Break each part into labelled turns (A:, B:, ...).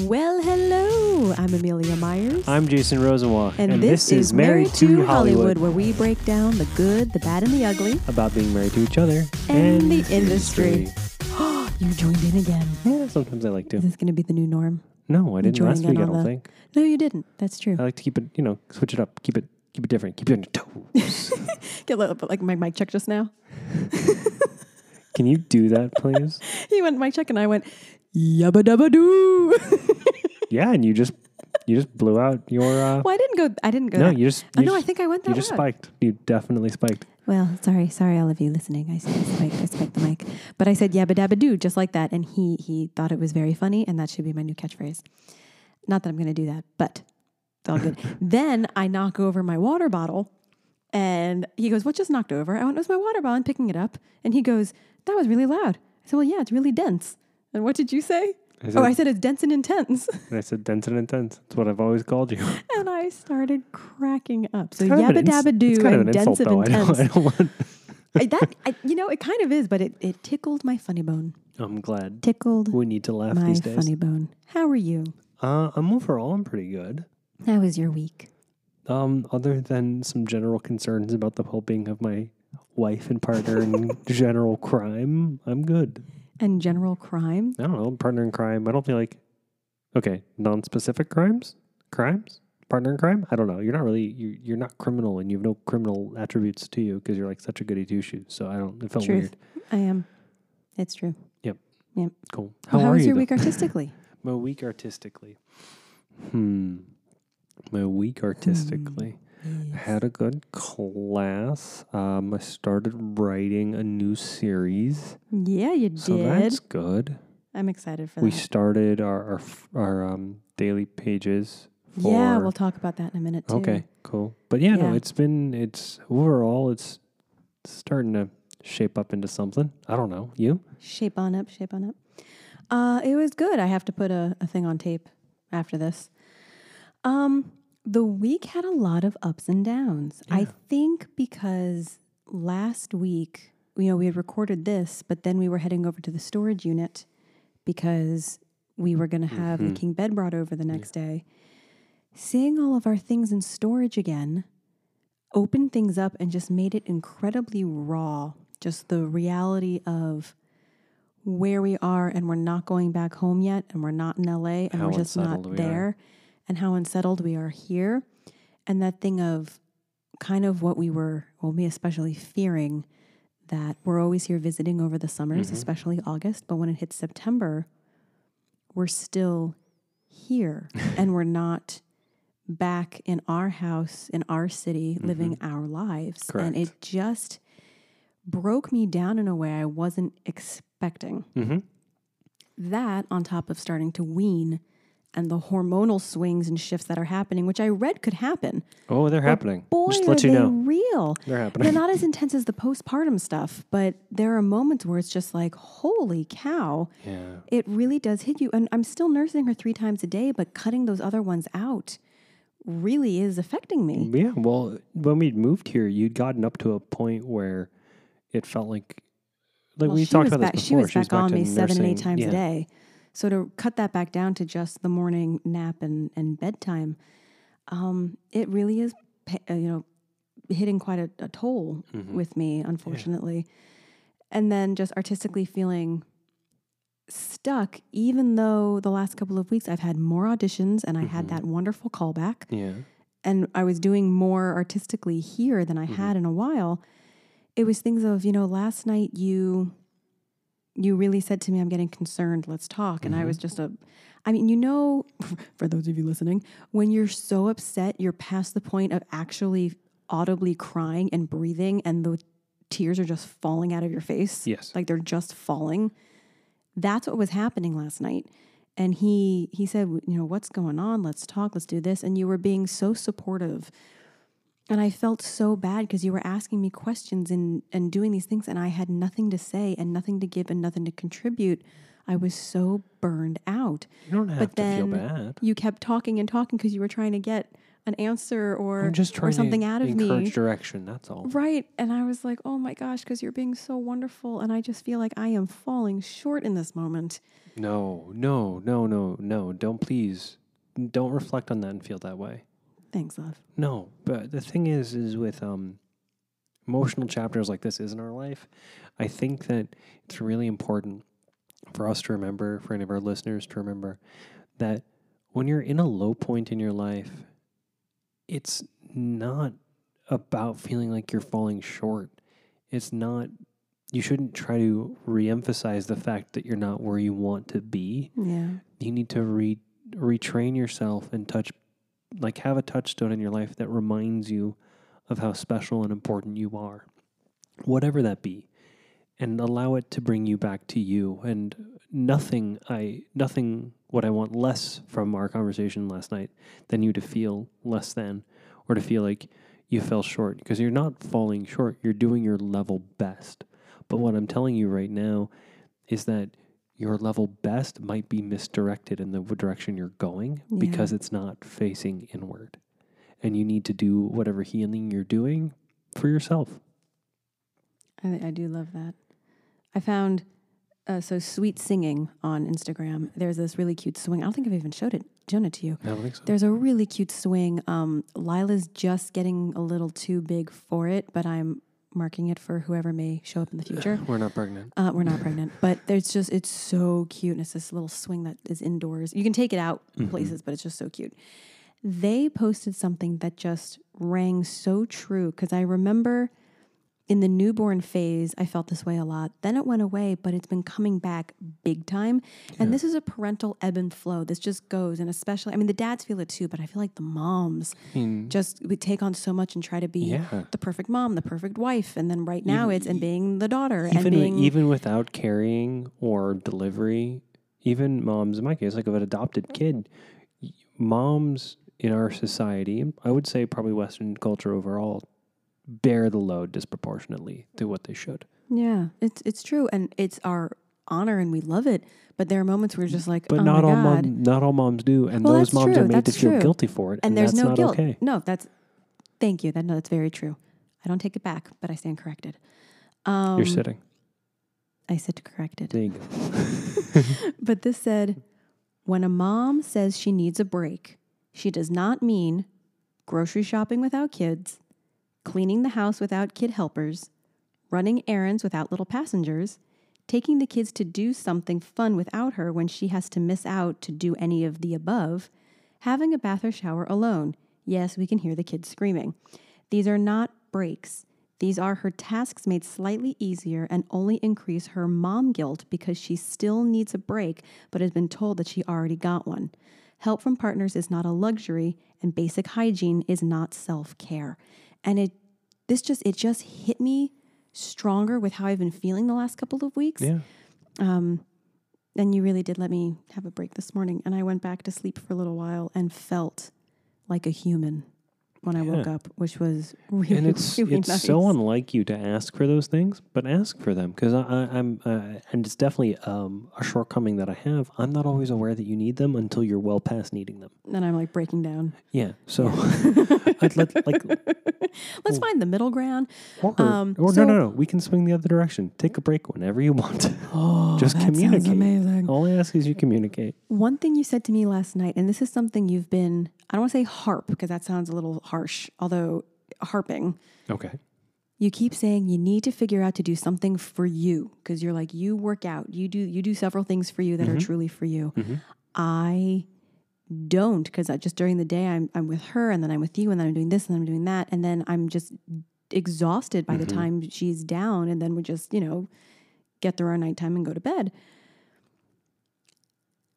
A: Well, hello. I'm Amelia Myers.
B: I'm Jason Rosenwald,
A: and, this, is Married to Hollywood, where we break down the good, the bad, and the ugly.
B: about being married to each other
A: And the industry. you joined in again.
B: Yeah, sometimes I like to.
A: Is this going to be the new norm?
B: No, I didn't last week. I
A: on
B: don't
A: the-
B: think.
A: No, you didn't. That's true.
B: I like to keep it, you know, switch it up, keep it, keep it different, keep it on your toes.
A: Get a little bit like my mic check just now.
B: Can you do that, please?
A: He went mic check, and I went yabba dabba doo.
B: yeah, and you just, you just blew out your. Uh,
A: well, I didn't go. I didn't go.
B: no,
A: that-
B: you just.
A: Oh,
B: You
A: no, I think I went that
B: you just spiked. You definitely spiked.
A: Well, sorry, sorry, all of you listening. I, I spiked, I spiked the mic, but I said yabba dabba doo just like that, and he he thought it was very funny, and that should be my new catchphrase. Not that I'm going to do that, but it's all good. then I knock over my water bottle, and he goes, "What just knocked over?" I went, "It was my water bottle." I'm picking it up, and he goes, "That was really loud." I said, "Well, yeah, it's really dense." And what did you say?
B: I said,
A: Oh, I said it's dense and intense,
B: and I said dense and intense. That's what I've always called you.
A: and I started cracking up. So
B: Kind of an
A: yabba dabba
B: it's
A: doo
B: kind of
A: and
B: an
A: dense
B: insult,
A: and
B: though. I
A: intense.
B: don't, I don't want.
A: I, that I, you know, it kind of is, but it, it tickled my funny bone.
B: I'm glad.
A: Tickled
B: We need to laugh
A: my
B: these days.
A: funny bone. How are you?
B: Uh, I'm overall, I'm pretty good.
A: How was your week?
B: Um, other than some general concerns about the well-being of my wife and partner and general crime, I'm good.
A: And general crime?
B: I don't know, partner in crime. I don't feel like okay, non-specific crimes, crimes, partner in crime. I don't know. You're not really you. You're not criminal, and you have no criminal attributes to you because you're like such a goody two shoes. So I don't. It felt
A: Truth.
B: weird.
A: I am. It's true. Yep. Yep.
B: Cool. How
A: Well, how
B: are
A: was
B: you?
A: your
B: though?
A: week artistically?
B: My week artistically. Hmm. My week artistically. I had a good class. Um, I started writing a new series,
A: yeah, you
B: so
A: did.
B: that's good.
A: I'm excited for
B: We
A: that.
B: We started our our, our um, daily pages. For,
A: yeah, we'll talk about that in a minute too.
B: Okay, cool. But yeah, no, it's been it's overall it's starting to shape up into something. I don't know. You?
A: Shape on up, shape on up. Uh, it was good. I have to put a, a thing on tape after this. Um, the week had a lot of ups and downs. I think because last week, you know, we had recorded this, but then we were heading over to the storage unit because we were going to have the
B: Mhm.
A: king bed brought over the next day. Seeing all of our things in storage again opened things up and just made it incredibly raw. Just the reality of where we are and we're not going back home yet and we're not in LA and
B: How
A: we're just not
B: we are.
A: And how unsettled we are here. And that thing of kind of what we were, well, me especially fearing that we're always here visiting over the summers,
B: Mhm.
A: especially August. But when it hits September, we're still here and we're not back in our house, in our city, living our lives. And it just broke me down in a way I wasn't expecting.
B: Mm-hmm.
A: That on top of starting to wean and the hormonal swings and shifts that are happening, which I read could happen.
B: Oh, they're happening.
A: Boy,
B: Just
A: are
B: let you
A: they
B: know
A: real.
B: they're happening.
A: They're not as intense as the postpartum stuff, but there are moments where it's just like, holy cow,
B: yeah.
A: it really does hit you. And I'm still nursing her three times a day, but cutting those other ones out really is affecting me.
B: Yeah, well, when we'd moved here, you'd gotten up to a point where it felt like, like
A: Well,
B: we
A: she
B: talked
A: was
B: about
A: back,
B: this
A: she
B: before.
A: was back on me seven and eight times
B: yeah.
A: a day. So to cut that back down to just the morning nap and, and bedtime, um, it really is, uh, you know, hitting quite a, a toll
B: Mhm.
A: with me, unfortunately. And then just artistically feeling stuck, even though the last couple of weeks I've had more auditions and I had
B: Mhm.
A: that wonderful callback
B: Yeah.
A: and I was doing more artistically here than I
B: Mhm.
A: had in a while. It was things of, you know, last night you you really said to me, I'm getting concerned, let's talk. And I
B: Mhm.
A: was just a I mean, you know, for those of you listening, when you're so upset, you're past the point of actually audibly crying and breathing and the tears are just falling out of your face.
B: Yes.
A: Like they're just falling. That's what was happening last night. And he he said, you know, what's going on? Let's talk. Let's do this. And you were being so supportive. And I felt so bad because you were asking me questions and and doing these things and I had nothing to say and nothing to give and nothing to contribute. I was so burned out.
B: You don't have
A: But
B: to feel
A: then
B: bad.
A: you kept talking and talking because you were trying to get an answer or
B: I'm just trying
A: or something
B: to
A: out of
B: encourage
A: me.
B: direction. That's all.
A: Right. And I was like, oh my gosh, because you're being so wonderful. And I just feel like I am falling short in this moment.
B: No, no, no, no, no. Don't please, don't reflect on that and feel that way.
A: Thanks, love.
B: No, but the thing is, is with um, emotional chapters like this is in our life, I think that it's really important for us to remember, for any of our listeners to remember, that when you're in a low point in your life, it's not about feeling like you're falling short. It's not, you shouldn't try to re emphasize the fact that you're not where you want to be
A: Yeah.
B: you need to re retrain yourself and touch like have a touchstone in your life that reminds you of how special and important you are whatever that be and allow it to bring you back to you. And nothing i nothing what i want less from our conversation last night than you to feel less than or to feel like you fell short. Because you're not falling short you're doing your level best. But what i'm telling you right now is that your level best might be misdirected in the direction you're going
A: Yeah.
B: because it's not facing inward. And you need to do whatever healing you're doing for yourself.
A: I, I do love that. I found uh, so sweet singing on Instagram. There's this really cute swing. I don't think I've even showed it, it to you.
B: I don't think so.
A: There's a really cute swing. Um, Lila's just getting a little too big for it, but I'm marking it for whoever may show up in the future.
B: We're not pregnant.
A: Uh, we're not pregnant, but it's just it's so cute, and it's this little swing that is indoors. You can take it out
B: Mm-hmm.
A: places, but it's just so cute. They posted something that just rang so true because I remember in the newborn phase, I felt this way a lot. Then it went away, but it's been coming back big time. And this is a parental ebb and flow. This just goes, and especially, I mean, the dads feel it too, but I feel like the moms just we take on so much and try to be
B: Yeah.
A: the perfect mom, the perfect wife, and then right now
B: Even-
A: it's and being the daughter
B: even wi-
A: being
B: even without carrying or delivery, even moms in my case, like of an adopted kid, moms in our society, I would say probably Western culture overall, bear the load disproportionately to what they should.
A: Yeah, it's it's true, and it's our honor, and we love it. But there are moments where we're just like,
B: But
A: oh
B: not
A: my
B: all
A: god,
B: mom, not all moms do, and
A: Well,
B: those moms
A: true,
B: are made to
A: that's
B: feel guilty for it,
A: and there's
B: that's
A: no
B: not
A: guilt.
B: okay.
A: No, that's thank you. That no, that's very true. I don't take it back, but I stand corrected. Um,
B: You're sitting.
A: I sit corrected.
B: There you go.
A: But this said, when a mom says she needs a break, she does not mean grocery shopping without kids, cleaning the house without kid helpers, running errands without little passengers, taking the kids to do something fun without her when she has to miss out to do any of the above, having a bath or shower alone. Yes, we can hear the kids screaming. These are not breaks. These are her tasks made slightly easier and only increase her mom guilt because she still needs a break but has been told that she already got one. Help from partners is not a luxury and basic hygiene is not self-care. And it this just it just hit me stronger with how I've been feeling the last couple of weeks.
B: yeah.
A: Um, and you really did let me have a break this morning. And I went back to sleep for a little while and felt like a human when I woke
B: Yeah.
A: up, which was really,
B: and it's
A: really
B: it's
A: nice.
B: so unlike you to ask for those things, but ask for them because I, I, I'm uh, and it's definitely um, a shortcoming that I have. I'm not always aware that you need them until you're well past needing them.
A: and I'm like breaking down.
B: Yeah, so I'd let, like
A: Let's find the middle ground.
B: or,
A: Um,
B: or
A: so-
B: no no no we can swing the other direction. Take a break whenever you want.
A: Oh,
B: Just
A: that sounds
B: communicate.
A: amazing.
B: All I ask is you communicate.
A: One thing you said to me last night, and this is something you've been, I don't want to say harp because that sounds a little harsh, although harping.
B: Okay.
A: you keep saying you need to figure out to do something for you because you're like you work out you do you do several things for you that are mm-hmm. truly for you. Mm-hmm. I don't because just during the day I'm, I'm with her and then i'm with you and then i'm doing this and then i'm doing that and then i'm just exhausted by the mm-hmm. time she's down and then we just you know get through our nighttime and go to bed.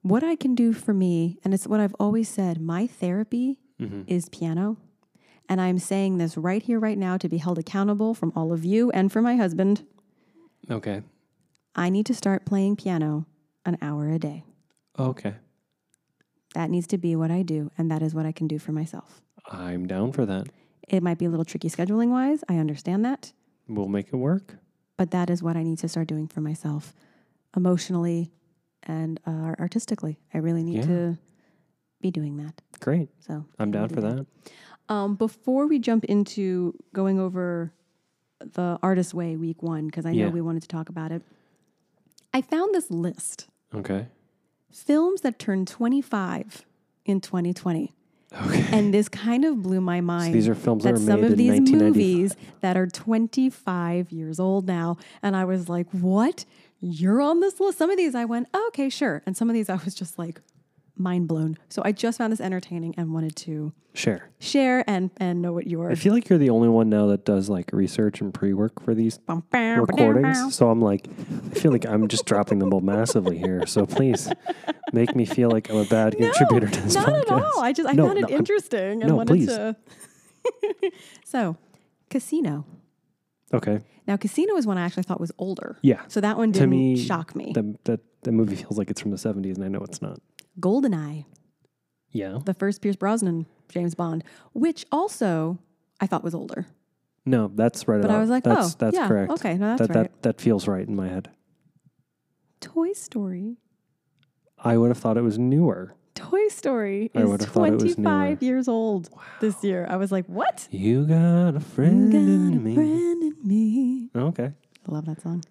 A: What i can do for me and it's what i've always said my therapy is piano and I'm saying this right here, right now, to be held accountable from all of you and for my husband.
B: Okay.
A: I need to start playing piano an hour a day.
B: Okay.
A: That needs to be what I do, and that is what I can do for myself.
B: I'm down for that.
A: It might be a little tricky scheduling wise. I understand that,
B: We'll make it work.
A: but that is what I need to start doing for myself emotionally and uh, artistically. I really need
B: Yeah.
A: to be doing that.
B: Great.
A: So
B: I'm down
A: do
B: for that.
A: Um, before we jump into going over the Artist Way week one, because I know
B: Yeah.
A: we wanted to talk about it, I found this list
B: Okay.
A: films that turned 25 in 2020.
B: Okay.
A: And this kind of blew my
B: So
A: mind.
B: these are films that
A: that
B: are
A: some of these movies that are 25 years old now. And I was like, what? You're on this list? Some of these I went, oh, okay, sure. And some of these I was just like, mind blown. So I just found this entertaining and wanted to
B: Share.
A: share and, and know what
B: you're
A: I
B: feel like you're the only one now that does like research and pre-work for these recordings. So I'm like, I feel like I'm just dropping the ball massively here. So please make me feel like I'm a bad contributor to this
A: Not
B: podcast.
A: at all. I just I
B: No,
A: found it
B: no, I'm-
A: interesting and
B: no,
A: wanted
B: please.
A: to. so, Casino.
B: Okay.
A: Now, Casino is one I actually thought was older.
B: Yeah.
A: So that one didn't
B: me,
A: shock me.
B: The, that the movie feels like it's from the 70s, and I know it's not.
A: Goldeneye,
B: Yeah.
A: the first Pierce Brosnan James Bond, which also I thought was older.
B: No, that's right.
A: But I was like,
B: that's,
A: oh,
B: that's
A: yeah,
B: correct.
A: okay, no, that's
B: that,
A: right.
B: that that feels right in my head.
A: Toy Story.
B: I would have thought it was newer.
A: Toy Story
B: I
A: is
B: would have thought it was
A: 25 years old this year. I was like, what?
B: You got a friend
A: Got
B: in
A: a
B: me.
A: friend in me.
B: Okay.
A: I love that song.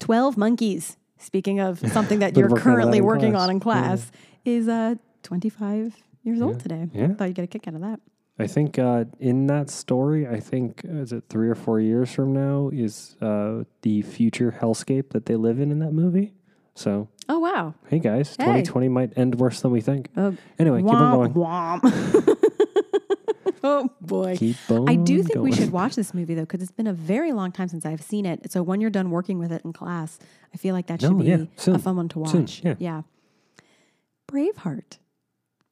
A: 12 Monkeys. Speaking of something that you're
B: working on that
A: currently working
B: class.
A: on in class, is uh, 25 years old
B: Yeah.
A: today.
B: Yeah.
A: Thought you'd get a kick out of that.
B: I think uh, in that story, I think uh, is it three or four years from now is uh, the future hellscape that they live in in that movie. So
A: Oh, wow.
B: hey guys,
A: Hey.
B: 2020 might end worse than we think.
A: Oh,
B: Anyway, keep on going.
A: oh, boy. I do think we should watch this movie though, because it's been a very long time since I've seen it. So when you're done working with it in class, I feel like that should
B: No,
A: be
B: yeah, soon.
A: a fun one to watch.
B: Soon, yeah.
A: Braveheart.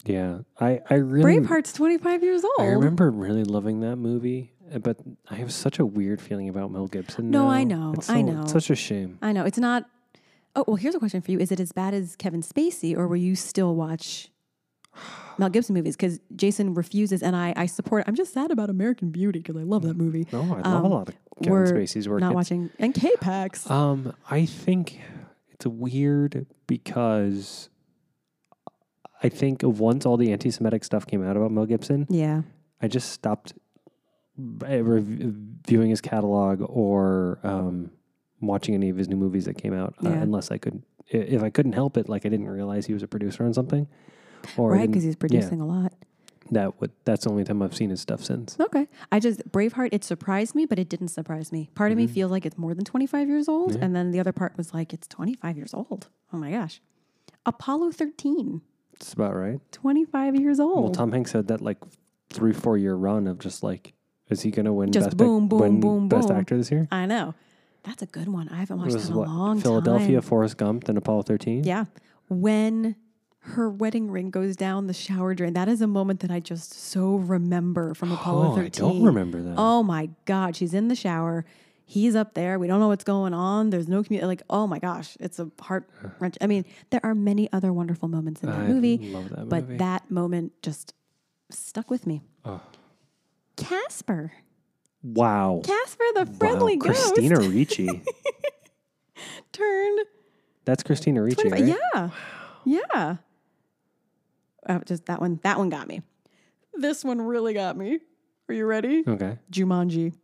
B: Yeah, I I really
A: Braveheart's 25 years old.
B: I remember really loving that movie, uh, but I have such a weird feeling about Mel Gibson.
A: No,
B: now.
A: I know,
B: It's
A: I know.
B: It's such a shame.
A: I know it's not. Oh well, here's a question for you: Is it as bad as Kevin Spacey, or will you still watch Mel Gibson movies? Because Jason refuses, and I I support. I'm just sad about American Beauty because I love that movie.
B: No, I love
A: Um,
B: a lot of Kevin
A: we're
B: Spacey's work.
A: Not
B: It's-
A: watching and K-Pax.
B: Um, I think it's weird because I think once all the anti-Semitic stuff came out about Mel Gibson,
A: yeah,
B: I just stopped uh, rev- viewing his catalog or um, watching any of his new movies that came out, uh, unless I could. If I couldn't help it, like I didn't realize he was a producer on something, or
A: right, because he's producing a lot.
B: that would that's the only time I've seen his stuff since.
A: Okay, I just Braveheart. It surprised me, but it didn't surprise me. Part of me feels like it's more than 25 years old,
B: Mm-hmm. Yeah.
A: and then the other part was like it's 25 years old. Oh my gosh, Apollo 13,
B: It's about right.
A: 25 years old.
B: Well, Tom Hanks had that like three four year run of just like, is he going to win
A: Just
B: best
A: boom, boom,
B: win
A: boom,
B: best
A: boom.
B: actor this year?
A: I know. That's a good one. I haven't
B: It
A: watched
B: was
A: that in a
B: what
A: long
B: Philadelphia,
A: time.
B: Philadelphia, Forrest Gump, then Apollo thirteen.
A: Yeah. When her wedding ring goes down the shower drain, that is a moment that I just so remember from oh, Apollo
B: Oh,
A: 13.
B: I don't remember that.
A: Oh my God. She's in the shower. He's up there. We don't know what's going on. There's no community. Like, oh my gosh. It's a heart wrench. I mean, there are many other wonderful moments in that
B: I
A: movie,
B: love that
A: but that moment just stuck with me.
B: Oh.
A: Casper.
B: wow.
A: Casper the friendly
B: wow.
A: ghost
B: Christina Ricci.
A: turned
B: That's Christina Ricci,
A: 25
B: right?
A: Yeah. Yeah. Oh, just that one. That one got me. This one really got me. Are you ready?
B: Okay.
A: Jumanji.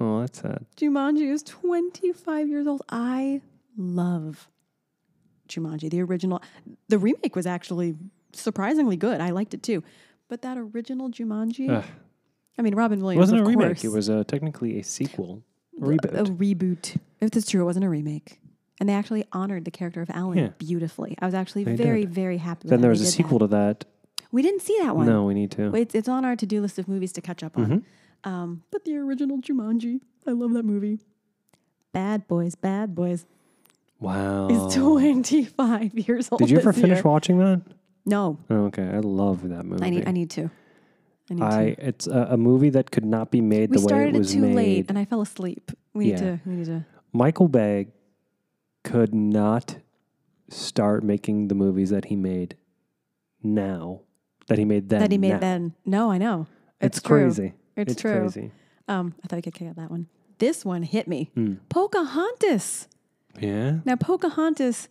B: Oh, that's sad.
A: Jumanji is 25 years old. I love Jumanji, the original. The remake was actually surprisingly good. I liked it too. But that original Jumanji,
B: Ugh.
A: I mean, Robin
B: It
A: Williams,
B: wasn't a
A: of
B: remake. It was uh, technically a sequel, a
A: a
B: reboot.
A: reboot. If that's true, it wasn't a remake. And they actually honored the character of Alan
B: Yeah.
A: beautifully. I was actually
B: They
A: very,
B: did.
A: very happy
B: then there was a sequel
A: That.
B: to that.
A: We didn't see that one.
B: No, we need to.
A: It's, it's on our to do list of movies to catch up on.
B: Mm-hmm.
A: Um, but the original Jumanji, I love that movie. Bad Boys, Bad Boys
B: Wow.
A: is 25 years old.
B: Did you ever finish
A: year.
B: watching that?
A: No,
B: Oh, okay, I love that movie.
A: I need, I need to. I need
B: I
A: to.
B: it's a, a movie that could not be made
A: We
B: the way it was made.
A: We started it too
B: made.
A: late, and I fell asleep. We need
B: Yeah.
A: to. We need to.
B: Michael Bay could not start making the movies that he made now that he made then.
A: that he made
B: now.
A: then. No, I know.
B: It's,
A: It's, true.
B: crazy.
A: It's, true.
B: crazy.
A: Um, I thought I could kick out that one. This one hit me.
B: Mm.
A: Pocahontas.
B: Yeah.
A: Now, Pocahontas,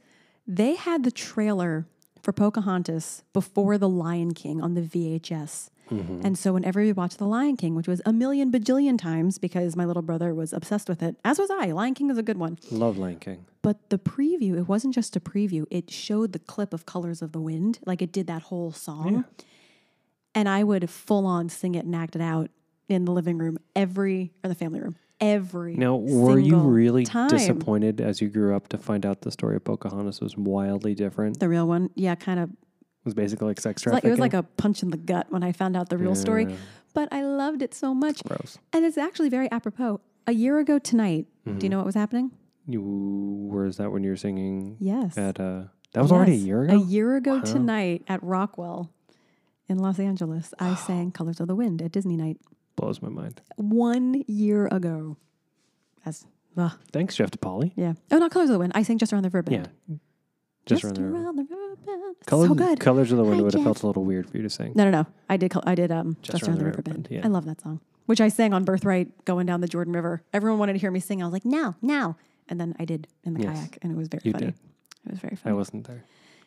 A: they had the trailer for Pocahontas before The Lion King on the VHS. Mm-hmm. And so whenever we watched The Lion King, which was a million bajillion times because my little brother was obsessed with it, as was I. Lion King is a good one.
B: Love Lion King.
A: But the preview, it wasn't just a preview, it showed the clip of Colors of the Wind. Like it did that whole song. And I would full on sing it and act it out in the living room every, or the family room, every.
B: Now, were you really
A: time.
B: disappointed as you grew up to find out the story of Pocahontas was wildly different?
A: The real one, yeah, kind of.
B: It was basically like sex trafficking.
A: it was like a punch in the gut when I found out the real story. But I loved it so much.
B: Gross.
A: And it's actually very apropos. A year ago tonight,
B: Mm-hmm.
A: do you know what was happening?
B: You where is that when you were singing
A: Yes.
B: at uh that was already a year ago?
A: A year ago tonight at Rockwell in Los Angeles, I sang Colors of the Wind at Disney night.
B: Blows my mind.
A: One year ago. As ugh,
B: Thanks, Jeff DePauli.
A: yeah. Oh, not Colors of the Wind. I sang Just Around the River Band.
B: Yeah. Just,
A: Just
B: around.
A: Around the River Band.
B: Colors,
A: so good.
B: Colors of the Wind would have felt a little weird for you to sing.
A: No, no, no. I did. I did. Um, just, around the river bend.
B: yeah.
A: I love that song, which I sang on Birthright going down the Jordan River. Everyone wanted to hear me sing. I was like, now, now, and then I did in the
B: Yes.
A: kayak, and it was very
B: You
A: funny.
B: did.
A: It was very funny.
B: I wasn't there.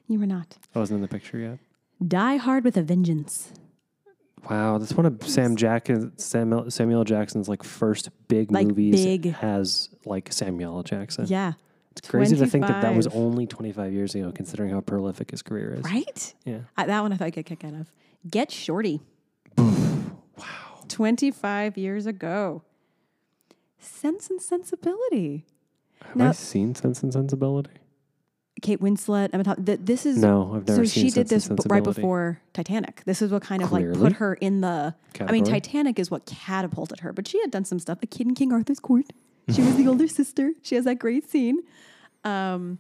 A: you were not.
B: I wasn't in the picture yet.
A: Die Hard with a Vengeance.
B: Wow, that's one of Sam Jack Samuel, Samuel Jackson's like first big
A: Like,
B: movies
A: big.
B: has like Samuel Jackson.
A: Yeah.
B: It's crazy to think that that was only 25 years ago, considering how prolific his career is.
A: Right.
B: Yeah.
A: I, that one I thought I'd get a kick out of. Get Shorty. wow. Twenty-five years ago. Sense and Sensibility.
B: Have
A: Now-
B: I seen Sense and Sensibility?
A: Kate Winslet. Thompson. Th- this is
B: No, I've never
A: so she did this b- right before Titanic. This is what kind of like put her in the. I mean, Titanic is what catapulted her, but she had done some stuff. A kid in King Arthur's court. She was the older sister. She has that great scene, um,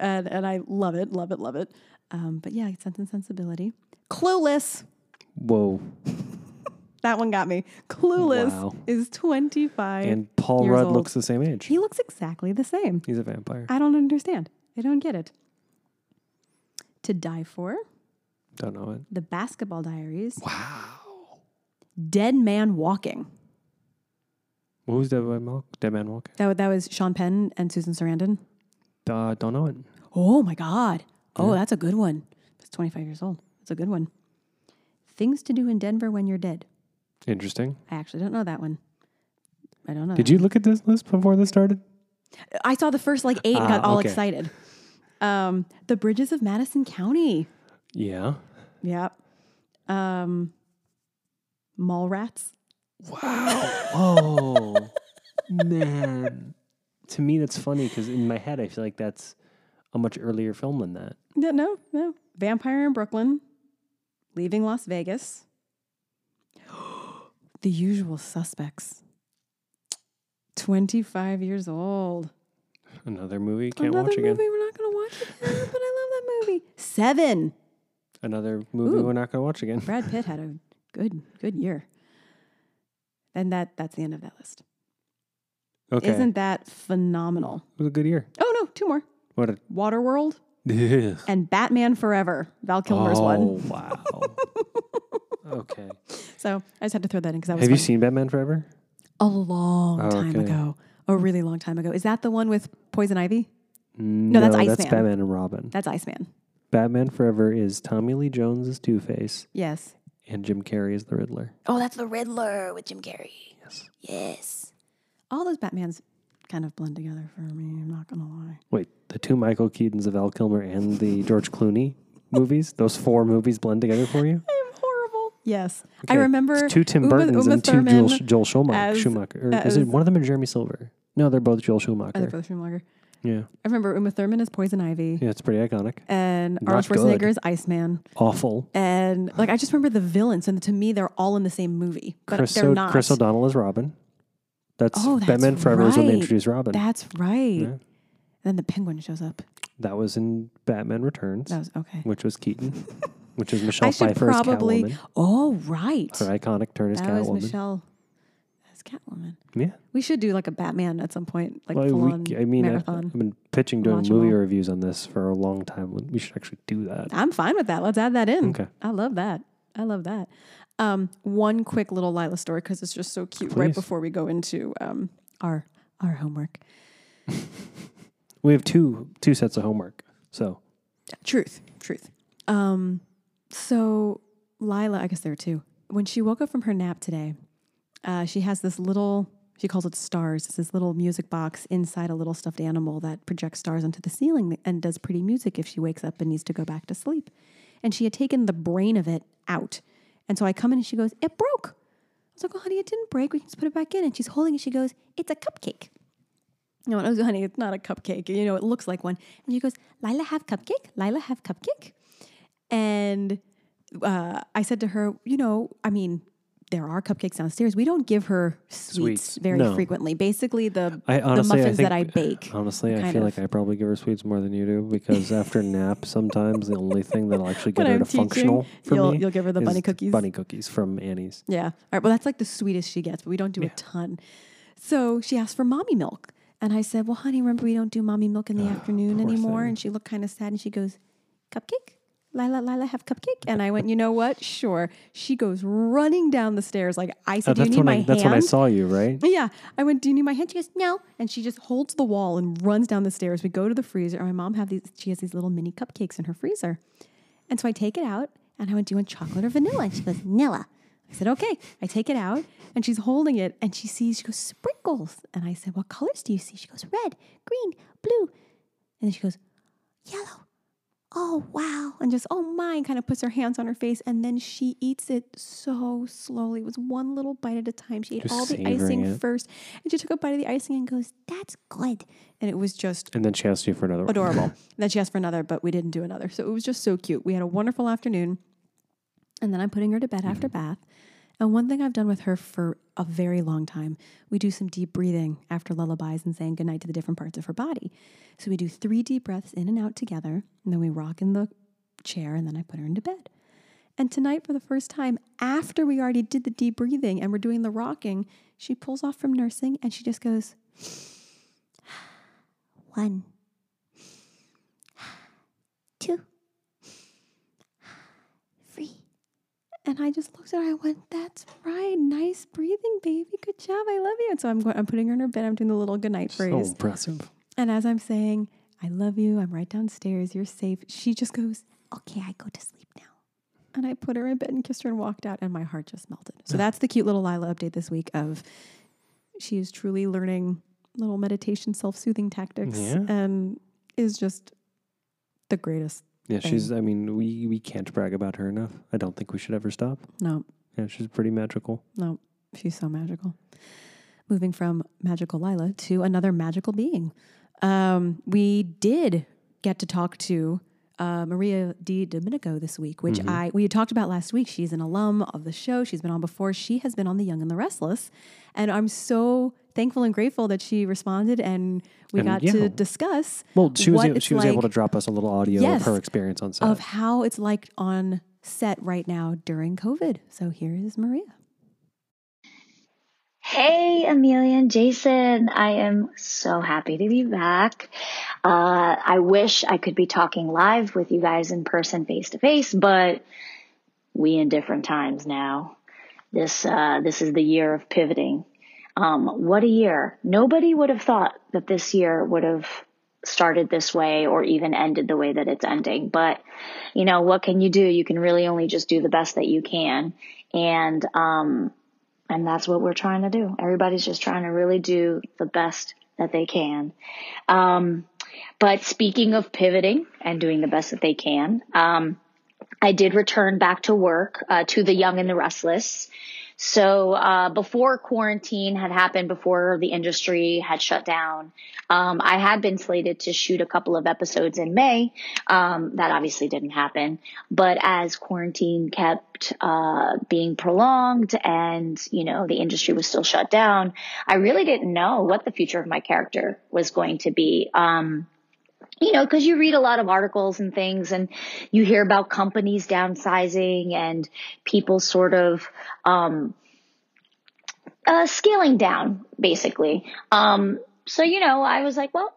A: and and I love it, love it, love it. Um, but yeah, Sense and Sensibility. Clueless.
B: Whoa.
A: That one got me. Clueless
B: Wow.
A: is twenty five.
B: And Paul
A: years
B: Rudd
A: old.
B: looks the same age.
A: He looks exactly the same.
B: He's a vampire.
A: I don't understand. I don't get it. To Die For,
B: Don't know it.
A: The Basketball Diaries,
B: Wow.
A: Dead Man Walking.
B: What was Dead Man, Walk? Dead Man Walking?
A: That, wa- that was Sean Penn and Susan Sarandon.
B: Uh, don't know it.
A: Oh my God. Oh, that's a good one. It's 25 years old. It's a good one. Things to Do in Denver When You're Dead.
B: Interesting.
A: I actually don't know that one. I don't know.
B: Did you look at this list before this started?
A: I saw the first like eight and got
B: Ah,
A: all
B: okay.
A: excited. Um, the Bridges of Madison County.
B: Yeah.
A: Yeah. Um, Mallrats.
B: Oh, man. To me, that's funny because in my head, I feel like that's a much earlier film than that.
A: No, no, no. Vampire in Brooklyn. Leaving Las Vegas. the Usual Suspects. 25 years old.
B: Another movie can't
A: Another
B: watch
A: movie
B: again.
A: we're not going to watch again, but I love that movie. Seven.
B: Another movie
A: Ooh.
B: we're not going to watch again.
A: Brad Pitt had a good, good year. And that that's the end of that list.
B: Okay.
A: Isn't that phenomenal?
B: it was a good year.
A: Oh no, two more.
B: What a.
A: Waterworld
B: Ugh.
A: and Batman Forever. Val Kilmer's
B: oh,
A: one.
B: wow. okay.
A: So I just had to throw that in because that was
B: Have you seen Batman Forever?
A: a long
B: Oh,
A: time
B: okay.
A: ago. A really long time ago. Is that the one with Poison Ivy? No, that's
B: That's
A: Iceman.
B: That's Batman and Robin.
A: That's Iceman.
B: Batman Forever is Tommy Lee Jones's Two Face
A: Yes.
B: And Jim Carrey is the Riddler.
A: Oh, that's the Riddler with Jim Carrey.
B: Yes.
A: Yes. All those Batmans kind of blend together for me. I'm not gonna lie.
B: Wait, the two Michael Keatons a Val Kilmer and the George Clooney movies? Those four movies blend together for you?
A: I'm horrible. Yes, I remember
B: It's two Tim
A: Uma-
B: Burtons
A: Uma
B: and two Joel, Joel Schumacher.
A: as-
B: Schumacher. Or uh,
A: is
B: it one of them is Jeremy Silver? No, they're both Joel Schumacher.
A: Oh, Other brother Schumacher.
B: Yeah.
A: I remember Uma Thurman as Poison Ivy
B: Yeah, it's pretty iconic.
A: and
B: Not
A: Arnold. Schwarzenegger as Iceman.
B: Awful.
A: And like I just remember the villains, and to me, they're all in the same movie, but
B: Chris,
A: they're
B: O-
A: not.
B: Chris O'Donnell is Robin. That's,
A: Oh, that's
B: Batman Forever is when they
A: right.
B: introduced Robin.
A: That's right.
B: Yeah.
A: And then the Penguin shows up.
B: That was in Batman Returns,
A: That was okay.
B: which was Keaton, which is Michelle
A: I should
B: Pfeiffer as
A: probably.
B: Catwoman.
A: Oh right,
B: Her iconic turn as
A: that was Michelle as Catwoman.
B: Yeah.
A: We should do like a Batman at some point, like
B: Well,
A: full
B: we- I mean, I've,
A: marathon.
B: I've been pitching doing
A: Watch 'em
B: movie reviews on this for a long time. We should actually do that.
A: I'm fine with that. Let's add that in.
B: Okay.
A: I love that. I love that. Um, one quick little Lila story because it's just so cute. Right before we go into um, our our homework.
B: We have two two sets of homework. So
A: Truth, truth. Um, so Lila, I guess there are two. When she woke up from her nap today, uh, she has this little. She calls it stars. It's this little music box inside a little stuffed animal that projects stars onto the ceiling and does pretty music if she wakes up and needs to go back to sleep. And she had taken the brain of it out. And so I come in and she goes, It broke. I was like, honey, it didn't break. We can just put it back in. And she's holding it. She goes, It's a cupcake. No, I was, like, honey, it's not a cupcake. You know, it looks like one. And she goes, Lila have cupcake? Lila have cupcake? And uh, I said to her, you know, I mean, there are cupcakes downstairs. We don't give her sweets,
B: Sweets.
A: very
B: No.
A: frequently. Basically, the
B: I
A: the
B: honestly, I
A: muffins
B: think,
A: that I bake.
B: Honestly, I feel
A: of.
B: like I probably give her sweets more than you do because after nap, sometimes the only thing that'll actually get her
A: I'm
B: to functional for
A: you'll
B: me
A: you'll give her the bunny cookies.
B: Bunny cookies from Annie's.
A: Yeah. All right. Well, that's like the sweetest she gets, but we don't do a ton. So she asked for mommy milk. And I said, Well, honey, remember we don't do mommy milk in the afternoon anymore?
B: thing.
A: And she looked kind of sad and she goes, Cupcake? Lila, Lila, have cupcake? And I went, You know what? Sure. She goes running down the stairs like I
B: Oh,
A: said, Do you need my
B: I
A: hand?
B: that's when I saw you, right?
A: Yeah. I went, Do you need my hand? She goes, No. And she just holds the wall and runs down the stairs. We go to the freezer. And my mom have these she has these little mini cupcakes in her freezer. And so I take it out and I went, Do you want chocolate or vanilla? And she goes, Vanilla. I said, Okay. I take it out and she's holding it and she sees, she goes, Sprinkles. And I said, What colors do you see? She goes, Red, green, blue. And then she goes, Yellow. Oh, wow. And just, oh my, and kind of puts her hands on her face. And then she eats it so slowly. It was one little bite at a time. She ate
B: Just
A: all the icing
B: it.
A: first. And she took a bite of the icing and goes, That's good. And it was just
B: And then she asked you for another one.
A: adorable. And then she asked for another, but we didn't do another. So it was just so cute. We had a wonderful afternoon. And then I'm putting her to bed after mm-hmm. bath. And one thing I've done with her for a very long time, we do some deep breathing after lullabies and saying goodnight to the different parts of her body. So we do three deep breaths in and out together, and then we rock in the chair, and then I put her into bed. And tonight, for the first time, after we already did the deep breathing and we're doing the rocking, she pulls off from nursing and she just goes, one, two, three. And I just looked at her. I went, "That's right, nice breathing, baby. Good job. I love you." And so I'm going. I'm putting her in her bed. I'm doing the little goodnight phrase.
B: So impressive.
A: And as I'm saying, "I love you. I'm right downstairs. You're safe," she just goes, "Okay, I go to sleep now." And I put her in bed and kissed her and walked out, and my heart just melted. So that's the cute little Lila update this week. Of she is truly learning little meditation, self-soothing tactics,
B: Yeah.
A: and is just the greatest.
B: Yeah, she's. I mean, we we can't brag about her enough. I don't think we should ever stop.
A: No,
B: Yeah, she's pretty magical.
A: No, she's so magical. Moving from magical Lila to another magical being. Um, we did get to talk to uh, Maria DiDomenico this week, which I we had talked about last week. She's an alum of the show. She's been on before. She has been on The Young and the Restless, and I'm so thankful and grateful that she responded and we
B: And
A: got
B: yeah.
A: to discuss
B: Well, she was able, she was able to drop us a little audio
A: Yes.
B: of her experience on set.
A: of how it's like on set right now during COVID. So here is Maria.
C: Hey, Amelia and Jason. I am so happy to be back. Uh, I wish I could be talking live with you guys in person, face to face, but we in different times now. This, uh, this is the year of pivoting. Um, what a year. Nobody would have thought that this year would have started this way or even ended the way that it's ending. But, you know, what can you do? You can really only just do the best that you can. And, um, and that's what we're trying to do. Everybody's just trying to really do the best that they can. Um, but speaking of pivoting and doing the best that they can, um, I did return back to work uh, to the young and the restless. So uh, before quarantine had happened, before the industry had shut down, um, I had been slated to shoot a couple of episodes in May. Um, that obviously didn't happen. But as quarantine kept uh, being prolonged and you know the industry was still shut down, I really didn't know what the future of my character was going to be. Um, you know, because you read a lot of articles and things, and you hear about companies downsizing and people sort of um, uh, scaling down, basically. Um, so, you know, I was like, well,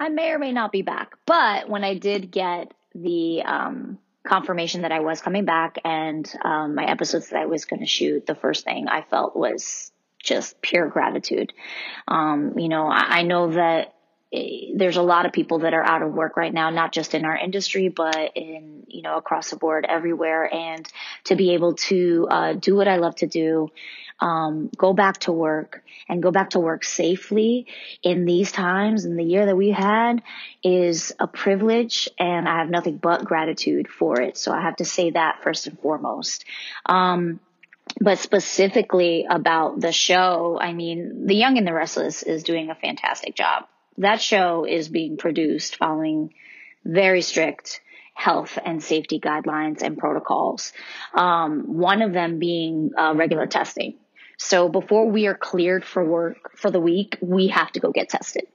C: I may or may not be back. But when I did get the um, confirmation that I was coming back and um, my episodes that I was going to shoot, the first thing I felt was just pure gratitude. Um, you know, I, I know that there's a lot of people that are out of work right now, not just in our industry, but in, you know, across the board everywhere. And to be able to uh, do what I love to do, um, go back to work and go back to work safely in these times in the year that we had is a privilege and I have nothing but gratitude for it. So I have to say that first and foremost. Um, but specifically about the show, I mean, The Young and the Restless is doing a fantastic job. That show is being produced following very strict health and safety guidelines and protocols. Um, one of them being uh, regular testing. So before we are cleared for work for the week, we have to go get tested.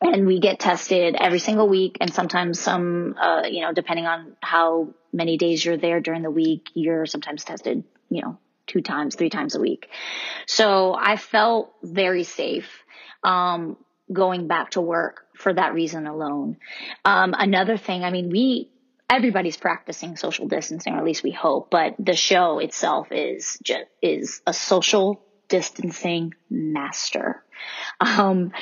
C: And we get tested every single week and sometimes some, uh, you know, depending on how many days you're there during the week, you're sometimes tested, you know, two times, three times a week. So I felt very safe, um, going back to work for that reason alone. Um, another thing, I mean, we, everybody's practicing social distancing, or at least we hope, but the show itself is just, is a social distancing master. Um,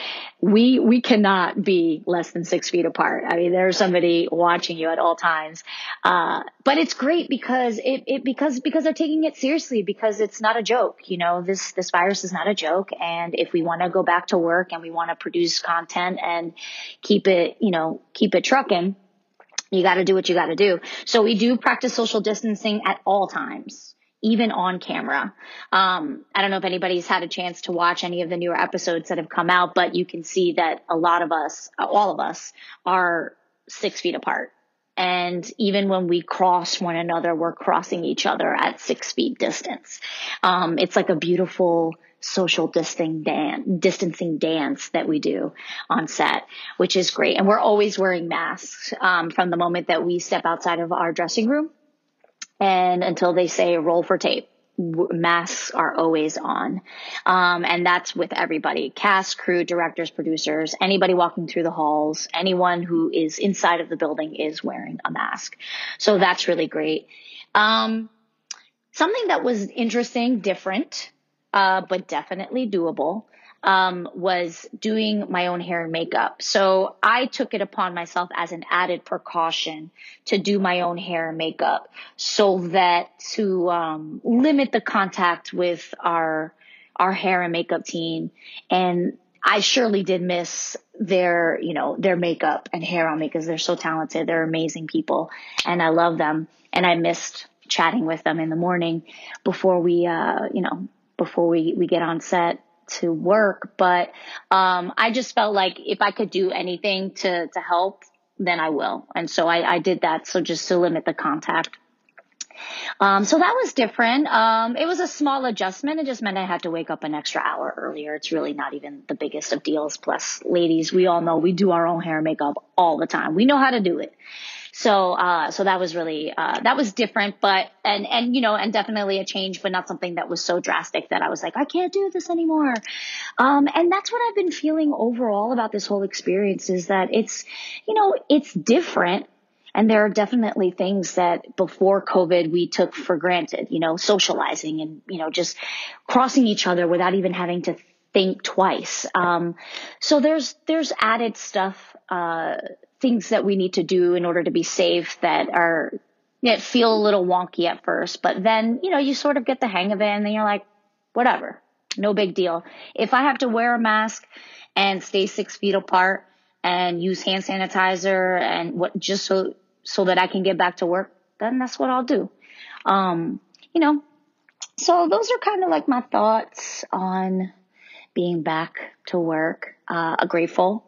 C: we, we cannot be less than six feet apart. I mean, there's somebody watching you at all times. Uh, but it's great because it, it, because, because they're taking it seriously because it's not a joke. You know, this, this virus is not a joke. And if we want to go back to work and we want to produce content and keep it, you know, keep it trucking, you got to do what you got to do. So we do practice social distancing at all times, even on camera. Um, I don't know if anybody's had a chance to watch any of the newer episodes that have come out, but you can see that a lot of us, all of us, are six feet apart. And even when we cross one another, we're crossing each other at six feet distance. Um, it's like a beautiful social distancing dance, that we do on set, which is great. And we're always wearing masks um, from the moment that we step outside of our dressing room and until they say roll for tape. Masks are always on. Um, and that's with everybody cast, crew, directors, producers, anybody walking through the halls, anyone who is inside of the building is wearing a mask. So that's really great. Um, something that was interesting, different, uh, but definitely doable, um, was doing my own hair and makeup. So I took it upon myself as an added precaution to do my own hair and makeup so that to um, limit the contact with our our hair and makeup team and I surely did miss their, you know, their makeup and hair on me because they're so talented. They're amazing people and I love them. And I missed chatting with them in the morning before we, uh, you know, before we, we get on set to work. But, um, I just felt like if I could do anything to, to help, then I will. And so I, I did that. So just to limit the contact. Um, so that was different. Um, it was a small adjustment. It just meant I had to wake up an extra hour earlier. It's really not even the biggest of deals. Plus, ladies, we all know we do our own hair and makeup all the time. We know how to do it. So, uh, so that was really, uh, that was different, but, and, and, you know, and definitely a change, but not something that was so drastic that I was like, I can't do this anymore. Um, and that's what I've been feeling overall about this whole experience is that it's, you know, it's different. And there are definitely things that before COVID we took for granted, you know, socializing and, you know, just crossing each other without even having to think twice. Um, so there's, there's added stuff, uh, things that we need to do in order to be safe that are that feel a little wonky at first, but then, you know, you sort of get the hang of it and then you're like, whatever, no big deal. If I have to wear a mask and stay six feet apart and use hand sanitizer and what just so so that I can get back to work, then that's what I'll do. Um, you know, so those are kind of like my thoughts on being back to work. Uh, grateful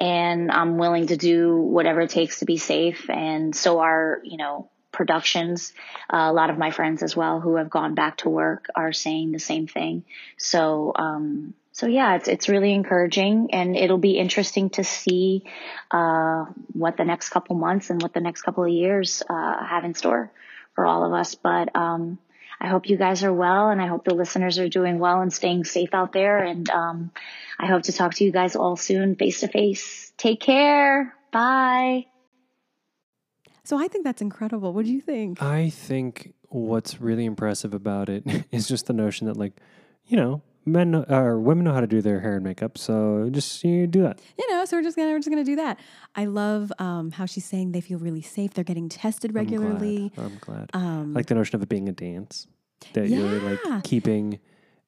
C: and I'm willing to do whatever it takes to be safe. And so are, you know, productions. Uh, a lot of my friends as well who have gone back to work are saying the same thing. So, um, so yeah, it's it's really encouraging, and it'll be interesting to see uh, what the next couple months and what the next couple of years uh, have in store for all of us. But um, I hope you guys are well, and I hope the listeners are doing well and staying safe out there. And um, I hope to talk to you guys all soon, face to face. Take care. Bye.
A: So I think that's incredible. What do you think?
B: I think what's really impressive about it is just the notion that, like, you know, men know- or women know how to do their hair and makeup, so just you do that.
A: you know, so we're just gonna we're just gonna do that. I love um, how she's saying they feel really safe. They're getting tested regularly.
B: I'm glad.
A: Um,
B: I like the notion of it being a dance that you're like keeping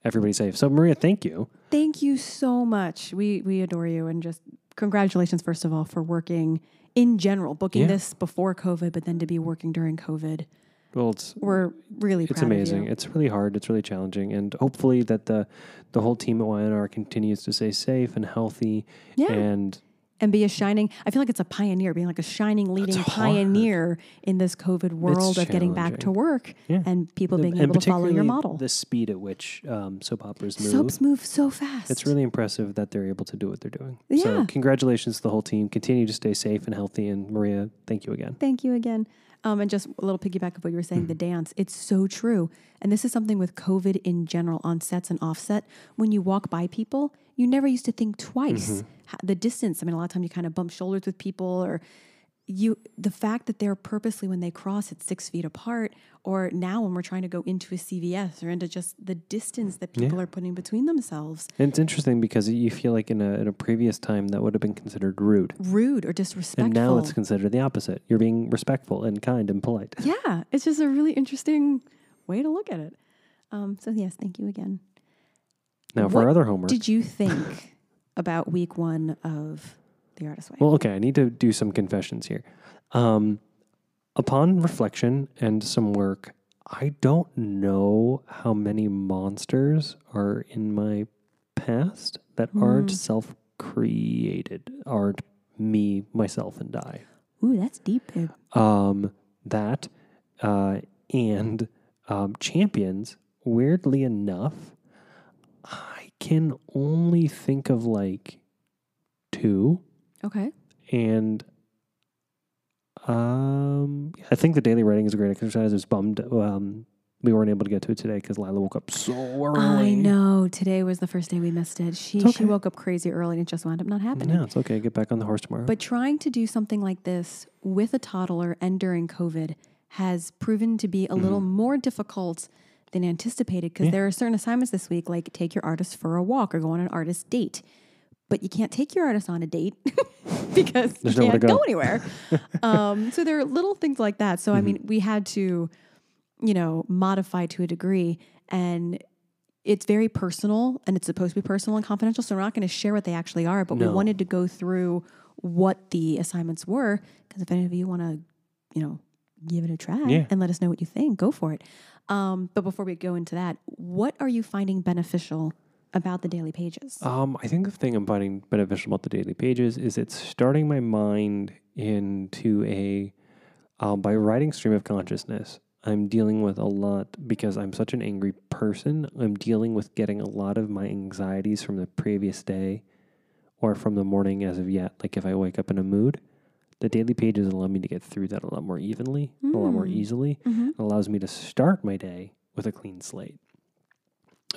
B: everybody safe. So Maria, thank you.
A: Thank you so much. We we adore you and just congratulations first of all for working in general, booking
B: Yeah.
A: this before COVID, but then to be working during COVID.
B: Well, it's
A: We're really
B: it's
A: proud
B: amazing.
A: Of you.
B: It's really hard. It's really challenging, and hopefully that the the whole team at Y&R continues to stay safe and healthy.
A: Yeah.
B: And
A: and be a shining. I feel like it's a pioneer, being like a shining, leading pioneer in this COVID world of getting back to work
B: Yeah.
A: and people being
B: and
A: able to follow your model.
B: The speed at which um, soap operas move.
A: Soaps move so fast.
B: It's really impressive that they're able to do what they're doing.
A: Yeah.
B: So congratulations to the whole team. Continue to stay safe and healthy. And Maria, thank you again.
A: Thank you again. Um, and just a little piggyback of what you were saying, the dance. It's so true. And this is something with COVID in general, on sets and offset. When you walk by people, you never used to think twice. Ha- The distance. I mean, a lot of time you kind of bump shoulders with people, or you. The fact that they're purposely when they cross at six feet apart, or now when we're trying to go into a CVS or into just the distance that people are putting between themselves,
B: And it's interesting because you feel like in a, in a previous time that would have been considered rude.
A: rude or disrespectful.
B: And now it's considered the opposite. You're being respectful and kind and polite.
A: Yeah, it's just a really interesting way to look at it. Um, so yes, thank you again.
B: Now, for
A: What
B: our other homework.
A: Did you think about week one of The Artist Way?
B: Well, okay, I need to do some confessions here. Um, upon reflection and some work, I don't know how many monsters are in my past that aren't
A: Hmm.
B: self created, aren't me, myself, and I.
A: Ooh, that's deep, babe.
B: Um, that uh, and um, champions, weirdly enough, I can only think of like two.
A: Okay.
B: And um, I think the daily writing is a great exercise. I was bummed um, we weren't able to get to it today because Lila woke up so early.
A: I know. Today was the first day we missed it. She
B: It's
A: she woke up crazy early and it just wound up not happening.
B: No, it's okay. Get back on the horse tomorrow.
A: But trying to do something like this with a toddler and during COVID has proven to be a little more difficult than anticipated because
B: Mm-hmm. Yeah.
A: there are certain assignments this week, like take your artist for a walk or go on an artist date. But you can't take your artist on a date because
B: There's
A: you can't go
B: go.
A: anywhere. um, so there are little things like that. So I
B: Mm-hmm.
A: mean, we had to, you know, modify to a degree, and it's very personal, and it's supposed to be personal and confidential. So we're not going to share what they actually are, but we wanted to go through what the assignments were because if any of you want to, you know, give it a try
B: Yeah.
A: and let us know what you think, go for it. Um, but before we go into that, what are you finding beneficial about the daily pages?
B: Um, I think the thing I'm finding beneficial about the daily pages is it's starting my mind into a um, by writing stream of consciousness. I'm dealing with a lot because I'm such an angry person. I'm dealing with getting a lot of my anxieties from the previous day or from the morning as of yet. Like if I wake up in a mood, the daily pages allow me to get through that a lot more evenly, a lot more
A: Mm.
B: easily.
A: Mhm.
B: It allows me to start my day with a clean slate.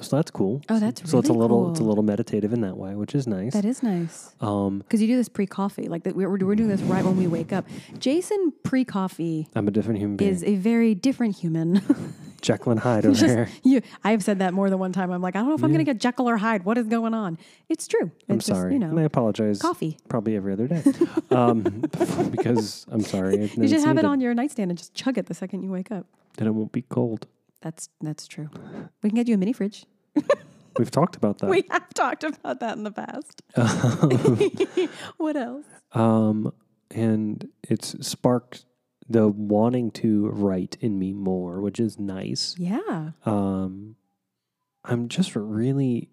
B: So that's cool.
A: Oh, that's
B: so it's a
A: really
B: little it's a little meditative in that way, which is nice.
A: That is nice.
B: um,
A: Because you do this pre-coffee, like that. We're, we're doing this right when we wake up. Jason pre-coffee
B: I'm a different human being.
A: is a very different human.
B: Jekyll and Hyde over
A: Just-
B: here.
A: you, I've said that more than one time. I'm like, I don't know if I'm going to get Jekyll or Hyde. What is going on? It's true.
B: I'm
A: It's just,
B: sorry,
A: you
B: and I apologize.
A: coffee.
B: Probably every other day, um, because I'm sorry.
A: You should have it on your nightstand and just chug it the second you wake up.
B: Then it won't be cold.
A: That's that's true. We can get you a mini fridge.
B: We've talked about that.
A: We have talked about that in the past. what else?
B: Um, and it's sparked the wanting to write in me more, which is nice.
A: Yeah.
B: um, I'm just really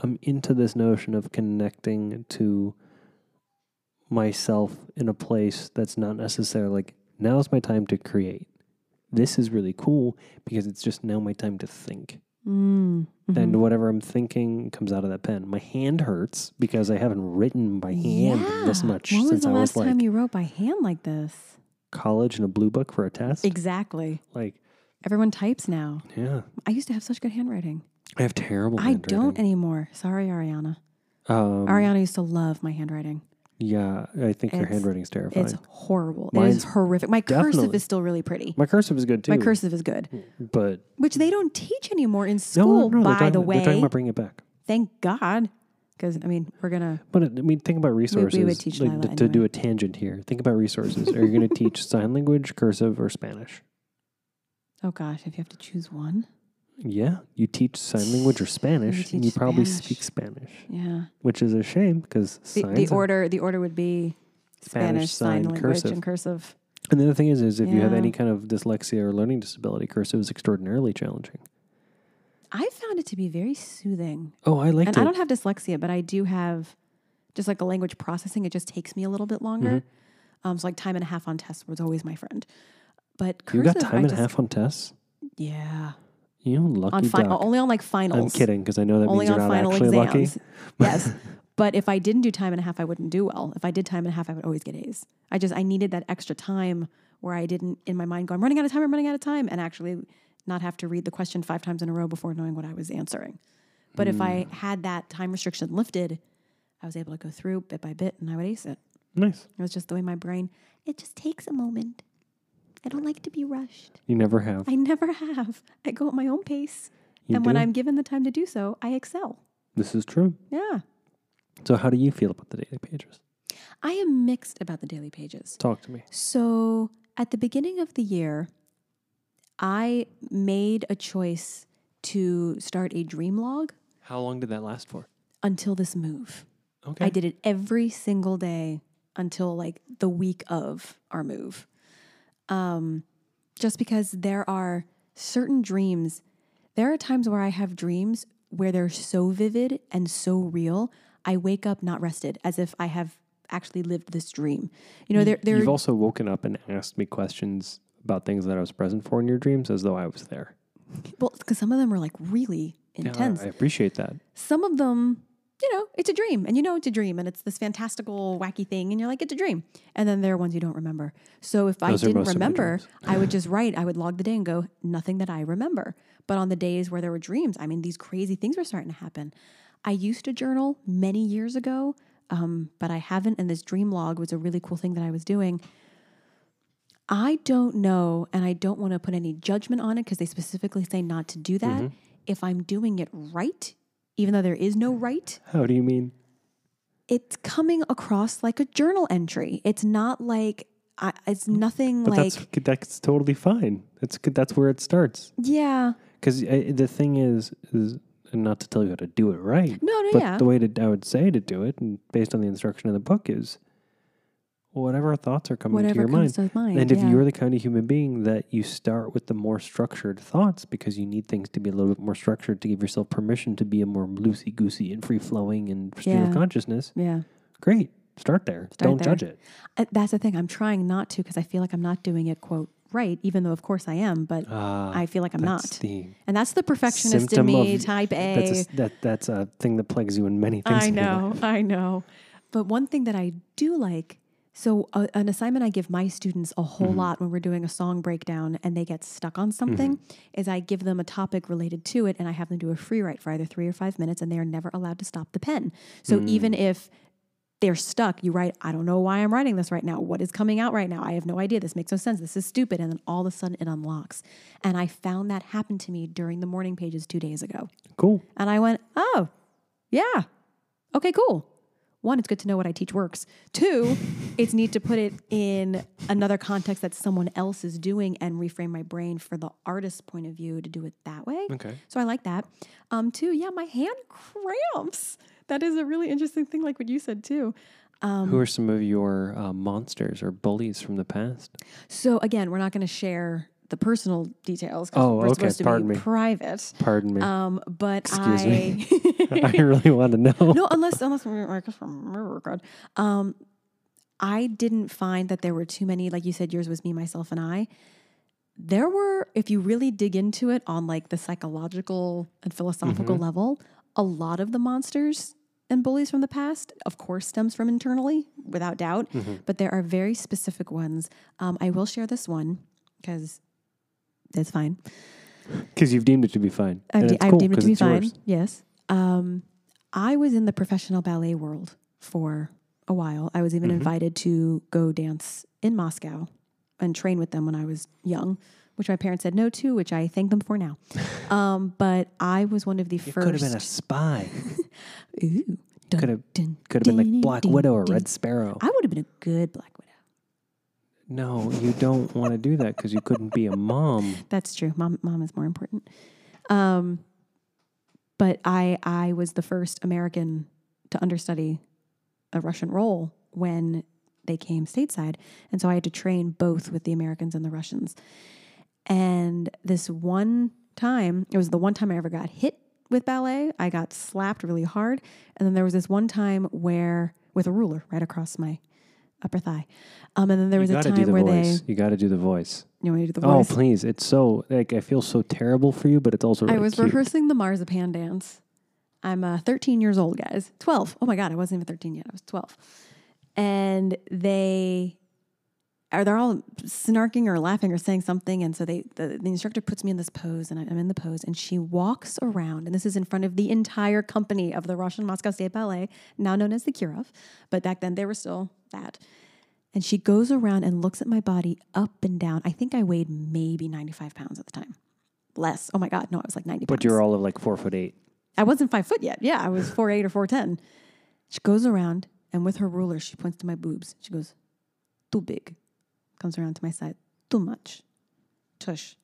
B: I'm into this notion of connecting to myself in a place that's not necessarily like now's my time to create. This is really cool because it's just now my time to think.
A: Mm.
B: And
A: mhm.
B: whatever I'm thinking comes out of that pen. My hand hurts because I haven't written by hand this much
A: When since I was
B: since
A: the last time you wrote by hand like this?
B: college in a blue book for a test.
A: Exactly.
B: Like,
A: Everyone types now.
B: yeah.
A: I used to have such good handwriting.
B: I have terrible
A: I don't anymore. Sorry, Ariana.
B: Um,
A: Ariana used to love my handwriting.
B: Yeah, I think your
A: It's-
B: handwriting's terrifying.
A: It's horrible. it
B: Mine's
A: is horrific. My cursive
B: definitely-
A: is still really pretty.
B: My cursive is good too.
A: My cursive is good, mm,
B: but
A: which they don't teach anymore in school.
B: no, they're
A: by
B: talking,
A: the
B: they're talking
A: way,
B: about bringing it back.
A: Thank God. Because, I mean, we're going to,
B: But I mean, think about resources.
A: teach
B: like,
A: Lila
B: to, to do a tangent here, think about resources. Are you going to teach sign language, cursive, or Spanish?
A: oh gosh, if you have to choose one.
B: Yeah, you teach sign language or Spanish, and you probably
A: Spanish.
B: speak Spanish,
A: Yeah.
B: which is a shame because
A: The, the order the order would be Spanish,
B: Spanish,
A: sign, language
B: cursive.
A: and cursive.
B: And the other thing is, is if you have any kind of dyslexia or learning disability, cursive is extraordinarily challenging.
A: I found it to be very soothing.
B: Oh, I like.
A: and
B: it.
A: I don't have dyslexia, but I do have just like a language processing. It just takes me a little bit longer.
B: Mm-hmm.
A: Um, so like time and a half on tests was always my friend. But
B: you got time
A: I
B: and a half on tests.
A: Yeah,
B: You lucky
A: on fi-
B: duck.
A: only on like finals.
B: I'm kidding because I know that
A: Only
B: means
A: on
B: you're not
A: final
B: actually lucky.
A: exams. yes. But if I didn't do time and a half, I wouldn't do well. If I did time and a half, I would always get A's. I just I needed that extra time where I didn't in my mind go, I'm running out of time, I'm running out of time, and actually not have to read the question five times in a row before knowing what I was answering. But if I
B: Hmm.
A: had that time restriction lifted, I was able to go through bit by bit and I would ace it.
B: Nice.
A: It was just the way my brain, it just takes a moment. I don't like to be rushed.
B: You never have.
A: I never have. I go at my own pace.
B: You
A: and when. I'm given the time to do so, I excel.
B: This is true.
A: Yeah.
B: So, how do you feel about the daily pages?
A: I am mixed about the daily pages.
B: Talk to me.
A: So at the beginning of the year, I made a choice to start a dream log
B: How long did that last for?
A: until this move.
B: Okay.
A: I did it every single day until like the week of our move. Um, just because there are certain dreams, there are times where I have dreams where they're so vivid and so real. I wake up not rested, as if I have actually lived this dream. You know, there, there.
B: You've also woken up and asked me questions about things that I was present for in your dreams as though I was there.
A: Well, because some of them are like really
B: Yeah,
A: intense.
B: I appreciate that.
A: some of them, you know, it's a dream and you know it's a dream and it's this fantastical, wacky thing and you're like, it's a dream. And then there are ones you don't remember. So if
B: Those
A: I didn't
B: most of my
A: remember. I would just write, I would log the day and go, nothing that I remember. But on the days where there were dreams, I mean, these crazy things were starting to happen. I used to journal many years ago, um, but I haven't. And this dream log was a really cool thing that I was doing. I don't know, and I don't want to put any judgment on it because they specifically say not to do that.
B: Mm-hmm.
A: If I'm doing it right, even though there is no right,
B: How do you mean?
A: it's coming across like a journal entry. It's not like I, it's nothing
B: But
A: like
B: that's that's totally fine. That's. That's where it starts.
A: yeah,
B: Because uh, the thing is, is and not to tell you how to do it right.
A: no, no,
B: But
A: yeah,
B: the way to I would say to do it, and based on the instruction in the book, is whatever thoughts are coming
A: whatever
B: to your
A: comes
B: mind.
A: to mind.
B: And if
A: yeah.
B: you're the kind of human being that you start with the more structured thoughts because you need things to be a little bit more structured to give yourself permission to be a more loosey goosey and free flowing and stream of consciousness,
A: yeah,
B: great. Start there.
A: Start
B: Don't
A: there.
B: judge it.
A: Uh, that's the thing. I'm trying not to because I feel like I'm not doing it quote right, even though of course I am, but
B: Ah,
A: I feel like I'm not. and that's the perfectionist in me,
B: of-
A: type A.
B: that's a, that that's a thing that plagues you in many things.
A: I know. I know. But one thing that I do like, so a, an assignment I give my students a whole
B: Mm-hmm.
A: lot when we're doing a song breakdown and they get stuck on something is I give them a topic related to it and I have them do a free write for either three or five minutes and they are never allowed to stop the pen. So even
B: Mm.
A: if they're stuck, you write, I don't know why I'm writing this right now. What is coming out right now? I have no idea. This makes no sense. This is stupid. And then all of a sudden it unlocks. And I found that happen to me during the morning pages two days ago.
B: Cool.
A: And I went, oh, yeah. Okay, cool. One, it's good to know what I teach works. Two, it's neat to put it in another context that someone else is doing and reframe my brain for the artist's point of view to do it that way.
B: Okay.
A: So I like that. Um, two, yeah, my hand cramps. That is a really interesting thing, like what you said too. Um,
B: Who are some of your uh, monsters or bullies from the past?
A: So again, we're not going to share the personal details because
B: Oh,
A: we're
B: okay,
A: supposed to
B: pardon
A: be
B: me.
A: private.
B: Pardon me.
A: Um, but
B: Excuse
A: I,
B: me. I really want to know.
A: no, unless unless we're I guess from record. Um, I didn't find that there were too many. Like you said, yours was me, myself, and I. There were, if you really dig into it on like the psychological and philosophical
B: Mm-hmm.
A: level, a lot of the monsters and bullies from the past, of course, stems from internally, without doubt.
B: Mm-hmm.
A: But there are very specific ones. Um, I will share this one because it's fine.
B: Because you've deemed it to be fine.
A: I've, de-
B: it's
A: I've
B: cool
A: deemed it
B: 'cause
A: to be fine.
B: yours.
A: Yes. Um, I was in the professional ballet world for a while. I was even
B: Mm-hmm.
A: invited to go dance in Moscow and train with them when I was young, which my parents said no to, which I thank them for now. um, but I was one of the
B: You could have been a spy.
A: Ooh.
B: Could have could have been
A: dun,
B: like Black
A: dun,
B: Widow or
A: dun.
B: Red Sparrow.
A: I would have been a good Black Widow.
B: No, you don't want to do that because you couldn't be a mom.
A: That's true. Mom, mom is more important. Um, but I, I was the first American to understudy a Russian role when they came stateside, and so I had to train both with the Americans and the Russians. And this one time, it was the one time I ever got hit with ballet. I got slapped really hard, and then there was this one time where with a ruler right across my upper thigh. Um, and then there was a
B: got to do
A: time where
B: voice.
A: they.
B: You got to do the voice.
A: You want me to do the voice?
B: Oh, please! It's so like I feel so terrible for you, but it's also really
A: I was
B: cute.
A: rehearsing the marzipan dance. I'm uh, 13 years old, guys. 12. Oh my God, I wasn't even 13 yet. I was 12. And they are they're all snarking or laughing or saying something. And so they the, the instructor puts me in this pose and I'm in the pose and she walks around and this is in front of the entire company of the Russian Moscow State Ballet, now known as the Kirov, but back then they were still that. And she goes around and looks at my body up and down. I think I weighed maybe 95 pounds at the time. Less. Oh my God. No, I was like 90
B: but you're all of like four foot eight.
A: I wasn't five foot yet. Yeah, I was four eight or four ten. She goes around and with her ruler, she points to my boobs. She goes, "Too big." Comes around to my side. Too much. Tush.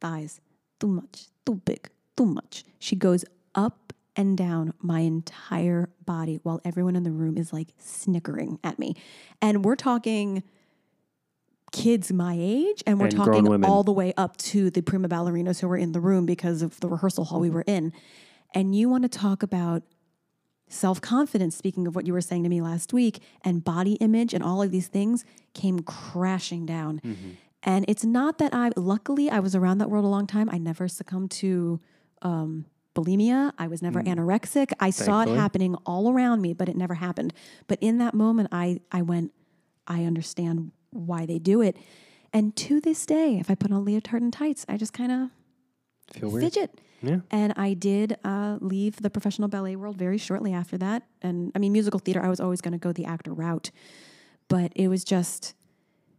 A: Thighs. Too much. Too big. Too much. She goes up and down my entire body while everyone in the room is like snickering at me, and we're talking kids my age and we're
B: And
A: talking all the way up to the prima ballerinas who were in the room because of the rehearsal hall we were in and you want to talk about self confidence, speaking of what you were saying to me last week, and body image and all of these things came crashing down. And it's not that I, luckily, I was around that world a long time. I never succumbed to um, bulimia. I was never anorexic. I saw it happening all around me, but it never happened. But in that moment, I, I went, I understand why they do it. And to this day, if I put on leotard and tights, I just kind of
B: Feel weird. Yeah.
A: And I did uh, leave the professional ballet world very shortly after that. And I mean, musical theater, I was always going to go the actor route. But it was just,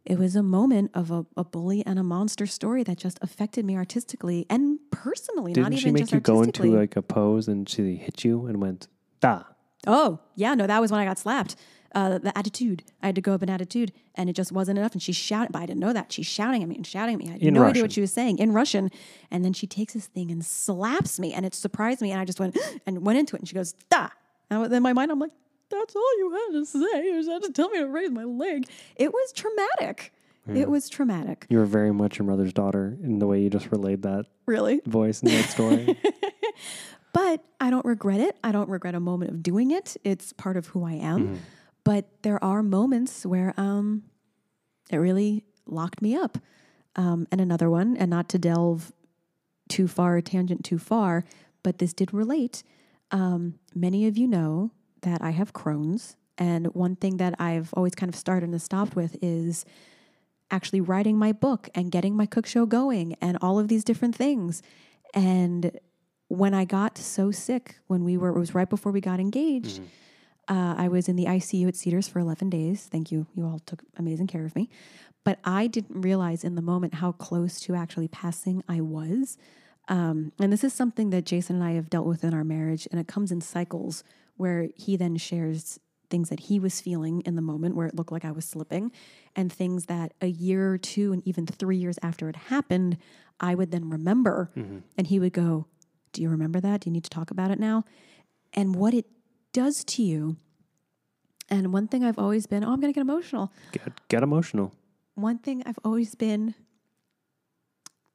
A: it was a moment of a, a bully and a monster story that just affected me artistically and personally, not
B: Didn't
A: even
B: she make you go into like a pose and she hit you and went da?
A: Oh, yeah, no, that was when I got slapped. Uh, the attitude. I had to go up in attitude, and it just wasn't enough. And she's shouting, but I didn't know that. She's shouting at me and shouting at me. I had
B: In
A: no idea what she was saying in Russian. And then she takes this thing and slaps me, and it surprised me. And I just went and went into it. And she goes, da. And in my mind, I'm like, that's all you had to say. You had to tell me to raise my leg. It was traumatic. It was traumatic.
B: You were very much your mother's daughter in the way you just relayed that
A: Really.
B: voice in that story.
A: But I don't regret it. I don't regret a moment of doing it. It's part of who I am. But there are moments where um, it really locked me up. Um, and another one, and not to delve too far, tangent too far, but this did relate. Um, many of you know that I have Crohn's. And one thing that I've always kind of started and stopped with is actually writing my book and getting my cook show going and all of these different things. And when I got so sick, when we were, it was right before we got engaged. Uh, I was in the ICU at Cedars for 11 days. Thank you. You all took amazing care of me. But I didn't realize in the moment how close to actually passing I was. Um, and this is something that Jason and I have dealt with in our marriage, and it comes in cycles where he then shares things that he was feeling in the moment where it looked like I was slipping, and things that a year or two and even three years after it happened, I would then remember. And he would go, Do you remember that? Do you need to talk about it now? And what it does to you. And one thing I've always been, oh, I'm going to get emotional.
B: get, get emotional.
A: One thing I've always been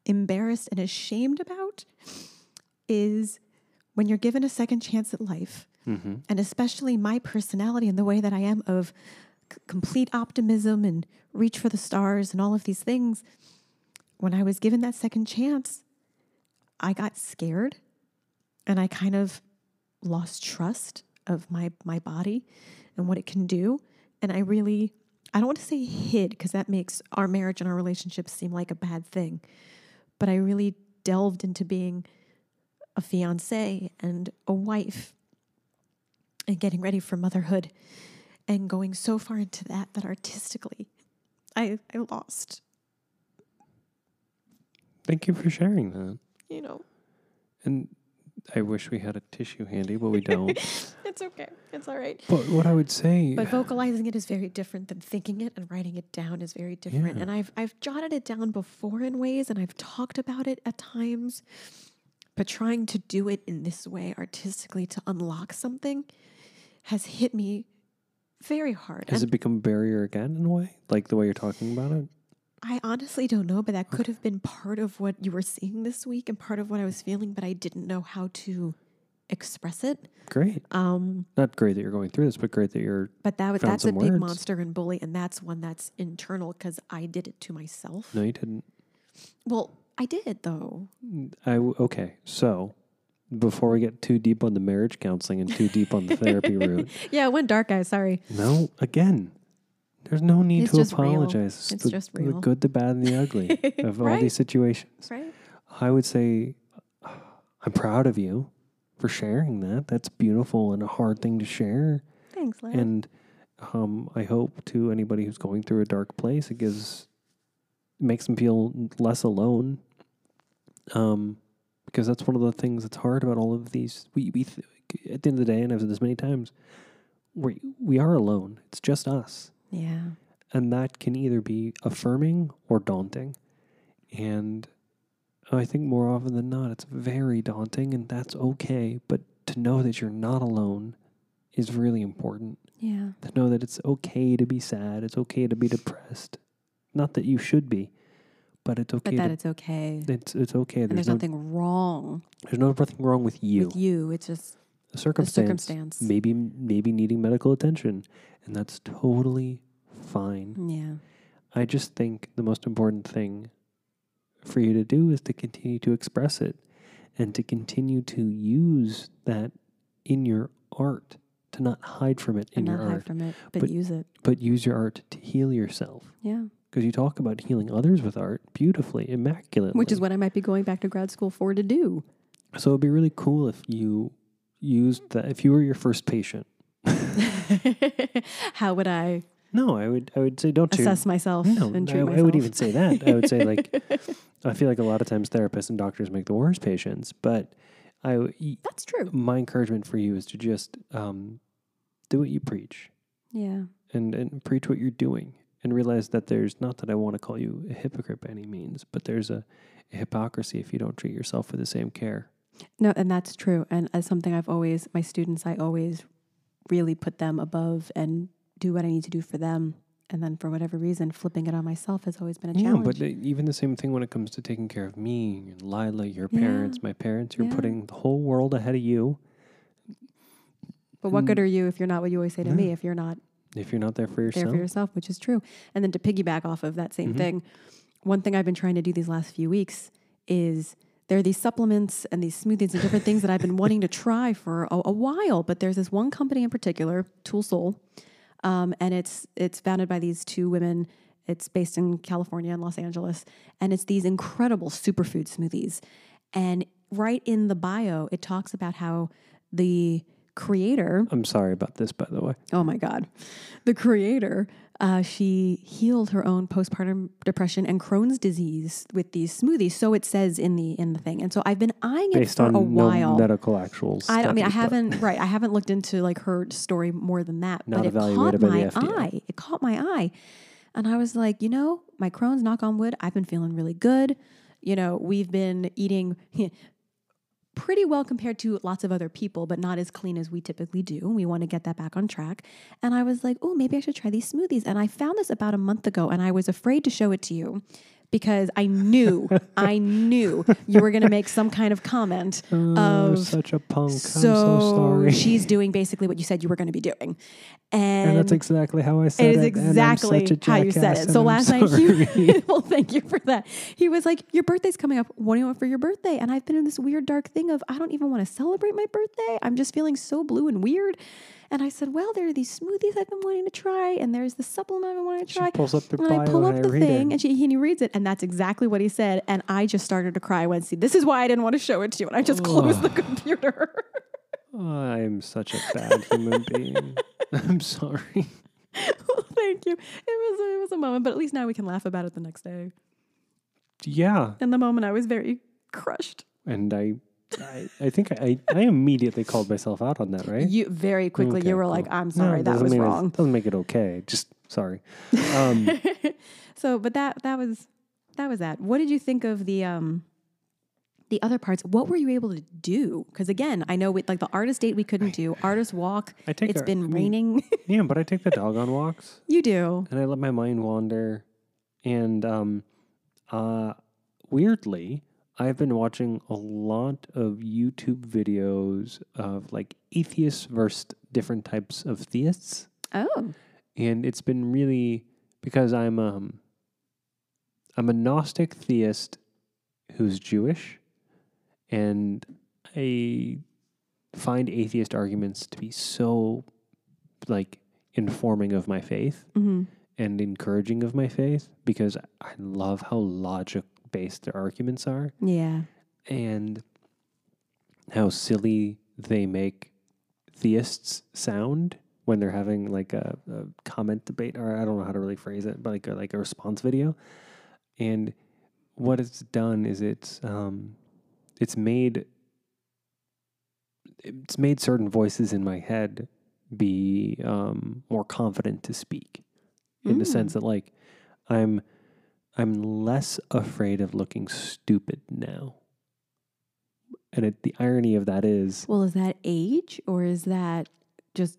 A: embarrassed and ashamed about is when you're given a second chance at life,
B: Mm-hmm.
A: and especially my personality and the way that I am of c- complete optimism and reach for the stars and all of these things. When I was given that second chance, I got scared and I kind of lost trust of my my body and what it can do. And I really I don't want to say hid because that makes our marriage and our relationship seem like a bad thing but I really delved into being a fiance and a wife and getting ready for motherhood and going so far into that that artistically I I lost.
B: Thank you for sharing that.
A: you know.
B: And I wish we had a tissue handy, but we don't.
A: it's it's okay. It's all right.
B: But what I would say,
A: But uh, vocalizing it is very different than thinking it, and writing it down is very different.
B: Yeah.
A: And I've I've jotted it down before in ways, and I've talked about it at times. But trying to do it in this way artistically to unlock something has hit me very hard.
B: has
A: And
B: it become a barrier again in a way, like the way you're talking about it?
A: I honestly don't know, but that could have been part of what you were seeing this week and part of what I was feeling, but I didn't know how to express it.
B: Great.
A: Um,
B: Not great that you're going through this, but great that you're.
A: but that
B: Found
A: that's a
B: some
A: big
B: words.
A: monster and bully, and that's one that's internal because I did it to myself.
B: No, you didn't.
A: Well, I did though.
B: I w- okay. So before we get too deep on the marriage counseling and too deep on the therapy route,
A: Yeah, it went dark, guys. Sorry.
B: no, again, there's no need
A: It's
B: to
A: just real.
B: apologize.
A: It's
B: the,
A: just real.
B: The good, the bad, and the ugly of all
A: Right.
B: these situations.
A: Right?
B: I would say I'm proud of you for sharing that. That's beautiful and a hard thing to share.
A: Thanks, Larry.
B: And um, I hope to anybody who's going through a dark place, it gives makes them feel less alone. Um, because that's one of the things that's hard about all of these. We we th- at the end of the day, and I've said this many times, we we are alone. It's just us,
A: yeah.
B: and that can either be affirming or daunting. And I think more often than not, it's very daunting, and that's okay. But to know that you're not alone is really important
A: Yeah.
B: to know that it's okay to be sad, it's okay to be depressed. Not that you should be, but it's okay.
A: But that
B: to,
A: it's okay.
B: it's it's okay. There's,
A: there's
B: no,
A: nothing wrong
B: there's no nothing wrong with you.
A: with you. It's just
B: The circumstance,
A: circumstance.
B: maybe maybe needing medical attention, and that's totally fine.
A: yeah.
B: I just think the most important thing for you to do is to continue to express it, and to continue to use that in your art, to not hide from it in
A: and
B: your
A: not hide
B: art,
A: from it, but,
B: But-
A: use it.
B: but use your art to heal yourself.
A: Yeah.
B: because you talk about healing others with art beautifully, immaculately.
A: Which is what I might be going back to grad school for to do.
B: so it'd be really cool if you used that. If you were your first patient,
A: How would I
B: no, I would I would say don't
A: assess myself
B: No,
A: and
B: I,
A: treat
B: I
A: myself?
B: would even say that. I would say like I feel like a lot of times therapists and doctors make the worst patients, but I
A: That's true.
B: my encouragement for you is to just um, do what you preach
A: Yeah.
B: and and preach what you're doing and realize that there's not that I want to call you a hypocrite by any means, but there's a, a hypocrisy if you don't treat yourself with the same care.
A: No, and that's true. And as something I've always, my students, I always really put them above and do what I need to do for them. And then for whatever reason, flipping it on myself has always been a
B: Yeah,
A: challenge.
B: but uh, even the same thing when it comes to taking care of me and Lila, your
A: Yeah.
B: parents, my parents. You're
A: Yeah.
B: putting the whole world ahead of you.
A: But what good are you if you're not what you always say to me, if you're not
B: If you're not there for
A: there
B: yourself,
A: for yourself, which is true. And then to piggyback off of that same
B: Mhm.
A: thing, one thing I've been trying to do these last few weeks is there are these supplements and these smoothies and different things that I've been wanting to try for a, a while. But there's this one company in particular, Tool Soul, um, and it's it's founded by these two women. It's based in California and Los Angeles, and it's these incredible superfood smoothies. And right in the bio, it talks about how the creator
B: I'm sorry about this, by the way.
A: Oh my God. The creator, uh, she healed her own postpartum depression and Crohn's disease with these smoothies. So it says in the in the thing. And so I've been eyeing it
B: Based
A: for
B: on
A: a
B: no
A: while.
B: medical actuals.
A: I, I mean, I haven't right. I haven't looked into like her story more than that,
B: Not
A: but it caught
B: by the
A: my
B: FDA.
A: eye. It caught my eye, and I was like, you know, my Crohn's, knock on wood, I've been feeling really good. You know, we've been eating pretty well compared to lots of other people, but not as clean as we typically do. We want to get that back on track. And I was like, oh, maybe I should try these smoothies. And I found this about a month ago, and I was afraid to show it to you because I knew, I knew you were going to make some kind of comment
B: Oh,
A: of
B: such a punk.
A: so,
B: I'm so sorry.
A: she's doing basically what you said you were going to be doing, and,
B: and that's exactly how I said
A: it
B: it.
A: is exactly how you said it. So last night, he, well, thank you for that. He was like, "Your birthday's coming up. What do you want for your birthday?" And I've been in this weird dark thing of I don't even want to celebrate my birthday. I'm just feeling so blue and weird. And I said, "Well, there are these smoothies I've been wanting to try, and there's the supplement I've been wanting to
B: she
A: try."
B: pulls up the
A: And
B: bio
A: I pull
B: and
A: up
B: I
A: the
B: read
A: thing, and, she, and he reads it, and that's exactly what he said. And I just started to cry. Went, "See, this is why I didn't want to show it to you." And I just closed the computer.
B: I'm such a bad human being. I'm sorry.
A: Thank you. It was it was a moment, but at least now we can laugh about it the next day.
B: Yeah,
A: In the moment, I was very crushed.
B: and I I, I think I, I immediately called myself out on that, right?
A: You very quickly
B: Okay,
A: you were
B: cool.
A: like, I'm sorry,
B: it
A: that was
B: mean it-
A: wrong.
B: doesn't make it okay. Just sorry. Um,
A: so, but that that was that was that. What did you think of the um the other parts? What were you able to do? Because again, I know with like the artist date we couldn't do, artist walk.
B: I take
A: It's
B: a-
A: been
B: I
A: raining.
B: yeah, but I take the dog on walks
A: you do.
B: and I let my mind wander. And um, uh, weirdly, I've been watching a lot of YouTube videos of like atheists versus different types of theists.
A: Oh.
B: and it's been really because I'm um I'm a Gnostic theist who's Jewish, and I find atheist arguments to be so like informing of my faith
A: hmm
B: and encouraging of my faith because I love how logic based their arguments are
A: Yeah.
B: and how silly they make theists sound when they're having like a, a comment debate or I don't know how to really phrase it, but like a, like a response video. And what it's done is it's um, it's made it's made certain voices in my head be um, more confident to speak in the
A: Mm.
B: sense that like I'm I'm less afraid of looking stupid now. And it, the irony of that is
A: Well, is that age or is that just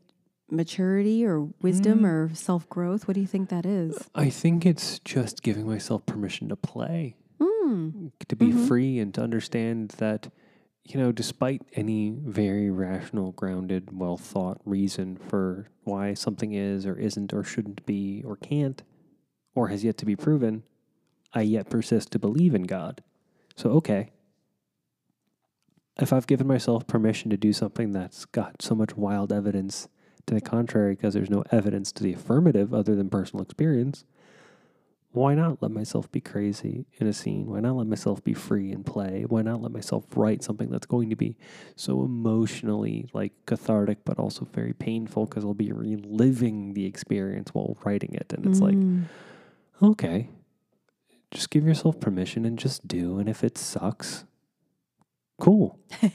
A: maturity or wisdom
B: Mm.
A: or self growth? What do you think that is?
B: I think it's just giving myself permission to play,
A: Mm.
B: to be
A: Mhm.
B: free and to understand that you know, despite any very rational, grounded, well thought reason for why something is or isn't or shouldn't be or can't or has yet to be proven, I yet persist to believe in God. So, okay. If I've given myself permission to do something that's got so much wild evidence to the contrary because there's no evidence to the affirmative other than personal experience, why not let myself be crazy in a scene? Why not let myself be free and play? Why not let myself write something that's going to be so emotionally like cathartic, but also very painful because I'll be reliving the experience while writing it. And it's like,
A: Mm.
B: okay, just give yourself permission and just do. And if it sucks, cool.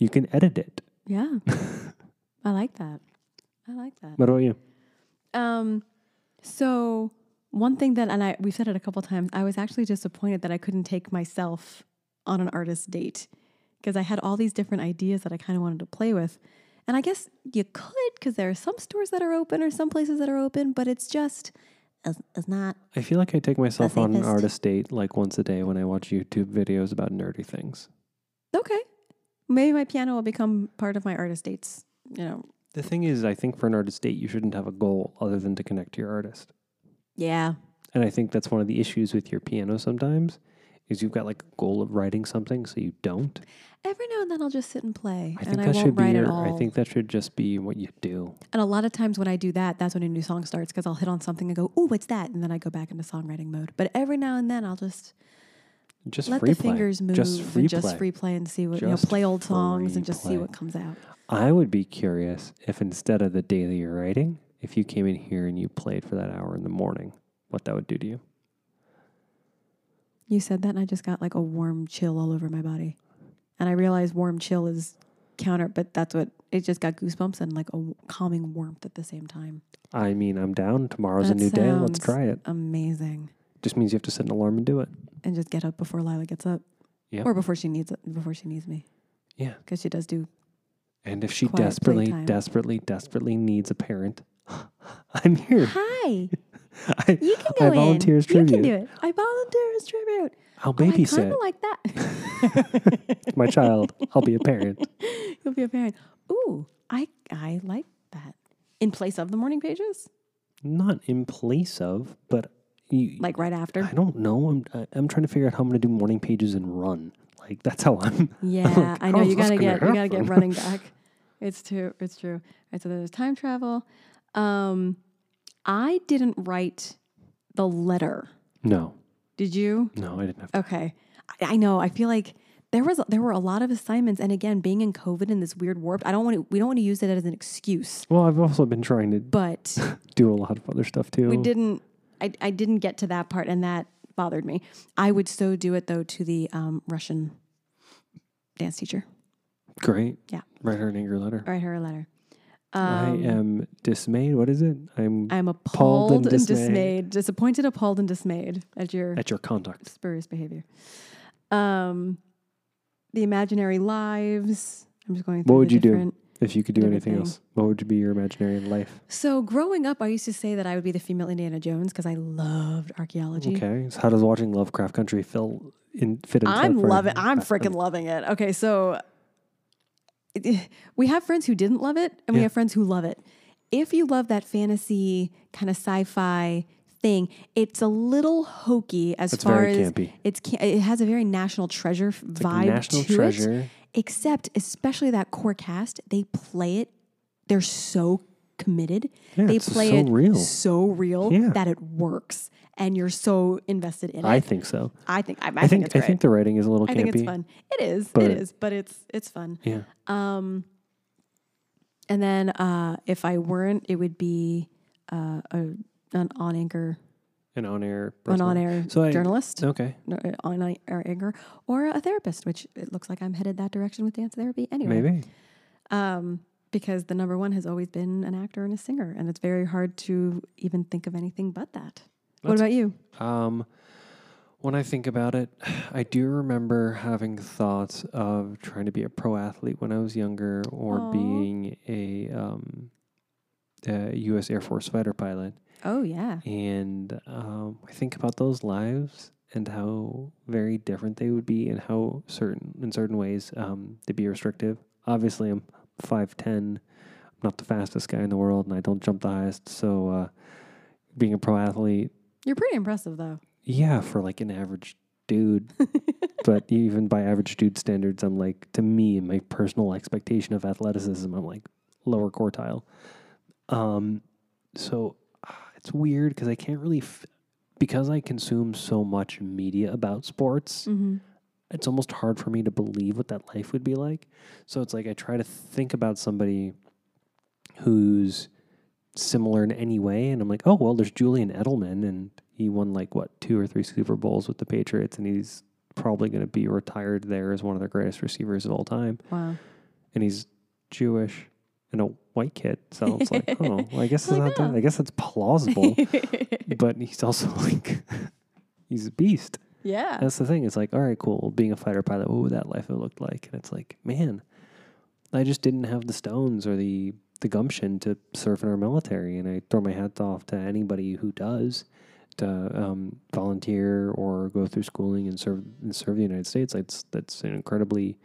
B: You can edit it.
A: yeah. I like that. I like that.
B: What about you?
A: Um, so one thing that, and I we've said it a couple times, I was actually disappointed that I couldn't take myself on an artist date because I had all these different ideas that I kind of wanted to play with, and I guess you could because there are some stores that are open or some places that are open, but it's just it's, it's not.
B: I feel like I take myself on an artist date like once a day when I watch YouTube videos about nerdy things.
A: Okay, maybe my piano will become part of my artist dates. You know,
B: The thing is, I think for an artist date, you shouldn't have a goal other than to connect to your artist.
A: yeah,
B: And I think that's one of the issues with your piano sometimes is you've got like a goal of writing something, so you don't.
A: every now and then I'll just sit and play,
B: I think
A: and I
B: that
A: won't
B: should be
A: write
B: your,
A: at all.
B: I think that should just be what you do.
A: And a lot of times when I do that, that's when a new song starts because I'll hit on something and go, "Oh, what's that?" And then I go back into songwriting mode. But every now and then, I'll just
B: Just
A: let
B: free
A: the
B: play.
A: fingers move
B: Just free
A: and just
B: play.
A: free play and see what you know,
B: Just
A: play old songs
B: free
A: and just see what comes out.
B: I would be curious if instead of the day that you're writing, if you came in here and you played for that hour in the morning, what that would do to you.
A: You said that, and I just got like a warm chill all over my body, and I realized warm chill is counter, but that's what it just got goosebumps and like a calming warmth at the same time.
B: I mean, I'm down. Tomorrow's
A: That
B: a new day. Let's try it.
A: Amazing,
B: Just means you have to set an alarm and do it.
A: and just get up before Lila gets up,
B: Yep.
A: or before she needs it, before she needs me,
B: Yeah.
A: because she does do.
B: And if she desperately,
A: playtime.
B: desperately, desperately needs a parent, I'm here.
A: Hi,
B: I,
A: you can
B: I
A: go
B: volunteer
A: in.
B: as
A: You can
B: tribute.
A: do it. I volunteer as tribute.
B: I'll
A: Oh, I kind
B: babysit
A: of like that.
B: my child. I'll be a parent.
A: You'll be a parent. Ooh, I I like that. In place of the morning pages,
B: Not in place of, but you,
A: like right after.
B: I don't know. I'm I- I'm trying to figure out how I'm going to do morning pages and run. Like that's how I'm.
A: Yeah, I know you
B: this
A: gotta get you gotta get running back. It's true. It's true. All right, so there's time travel. Um, I didn't write the letter.
B: No,
A: Did you?
B: no, I didn't have. To.
A: Okay, I, I know. I feel like there was there were a lot of assignments, and again, being in COVID in this weird warp, I don't want to. We don't want to use it as an excuse,
B: Well, I've also been trying to
A: but
B: do a lot of other stuff too.
A: we didn't. I I didn't get to that part, and that bothered me. I would so do it though to the um, Russian dance teacher.
B: Great.
A: Yeah.
B: Write her an angry letter.
A: Write her a letter.
B: I
A: Um,
B: am dismayed. What is it? I'm
A: I'm
B: appalled and dismayed.
A: disappointed, appalled, and dismayed at your
B: at your conduct.
A: spurious behavior. Um, the imaginary lives. I'm just going through.
B: What would
A: the
B: you do?
A: different-
B: If you could do anything
A: Everything.
B: else, what would be your imaginary life?
A: So growing up, I used to say that I would be the female Indiana Jones because I loved archaeology.
B: Okay. So how does watching Lovecraft Country fill in fit into
A: I'm
B: that for you?
A: loving. I'm freaking loving it. Okay, so we have friends who didn't love it, and we have friends who love it. If you love that fantasy kind of sci-fi thing, it's a little hokey as
B: It's
A: far as
B: campy.
A: it's. It has a very National Treasure
B: It's like
A: vibe
B: National
A: to
B: Treasure.
A: it. Except, especially that core cast, they play it. They're so committed.
B: Yeah,
A: they
B: it's
A: play
B: so
A: it
B: real.
A: so real
B: Yeah.
A: that it works, and you're so invested in it.
B: I think so.
A: I think I, I,
B: I,
A: think,
B: think
A: it's
B: I think the writing is a little Campy, I
A: think it's fun. It is.
B: But-
A: it is. But it's it's fun.
B: Yeah.
A: Um, and then uh, if I weren't, it would be uh, a, an on anchor,
B: An on air.
A: an on air
B: So I-
A: journalist,
B: Okay.
A: uh, on air anchor, or a therapist. Which it looks like I'm headed that direction with dance therapy anyway.
B: Maybe.
A: Um, because the number one has always been an actor and a singer, and it's very hard to even think of anything but that. What about you?
B: Um, when I think about it, I do remember having thoughts of trying to be a pro athlete when I was younger, or
A: Aw.
B: being a, um, a U.S. Air Force fighter pilot.
A: Oh yeah,
B: And um, I think about those lives and how very different they would be, and how certain in certain ways um, they'd be restrictive. Obviously, I'm five ten. I'm not the fastest guy in the world, and I don't jump the highest. So, uh, being a pro athlete,
A: you're pretty impressive though.
B: yeah, for like an average dude. but even by average dude standards, I'm like to me, my personal expectation of athleticism, I'm like lower quartile. Um, so ah, it's weird because I can't really, f- because I consume so much media about sports.
A: Mm-hmm.
B: It's almost hard for me to believe what that life would be like. So it's like I try to think about somebody who's similar in any way, and I'm like, oh well, there's Julian Edelman, and he won like what two or three Super Bowls with the Patriots, and he's probably going to be retired there as one of the greatest receivers of all time,
A: Wow.
B: and he's Jewish and a white kid, so it's like, oh, well, I guess it's not that,
A: oh.
B: I guess that's plausible, but he's also like, he's a beast.
A: yeah.
B: That's the thing. It's like, all right, cool. Being a fighter pilot, what would that life have looked like? And it's like, man, I just didn't have the stones or the the gumption to serve in our military. And I throw my hat off to anybody who does to um, volunteer or go through schooling and serve and serve the United States. That's that's an incredibly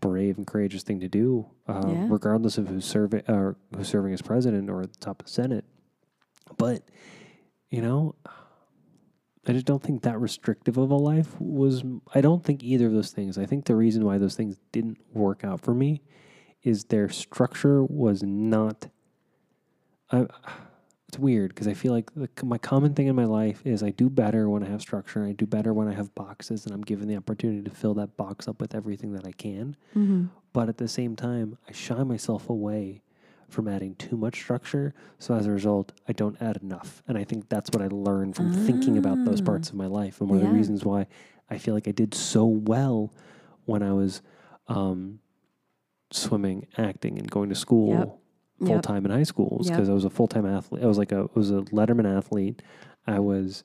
B: brave and courageous thing to do, uh,
A: Yeah.
B: regardless of who's serving or who's serving as president or at the top of the Senate. But you know, I just don't think that restrictive of a life was. I don't think either of those things. I think the reason why those things didn't work out for me is their structure was not. I, it's weird because I feel like the, my common thing in my life is I do better when I have structure. I do better when I have boxes and I'm given the opportunity to fill that box up with everything that I can.
A: Mm-hmm.
B: But at the same time, I shy myself away from adding too much structure. So as a result, I don't add enough. And I think that's what I learned from thinking about those
A: Ah.
B: parts of my life. And one of the reasons why I feel like I did so well when I was um, swimming, acting, and going to school
A: Yep.
B: full
A: Yep.
B: time in high school
A: Yep.
B: because I was a full time athlete. I was like a I was a Letterman athlete. I was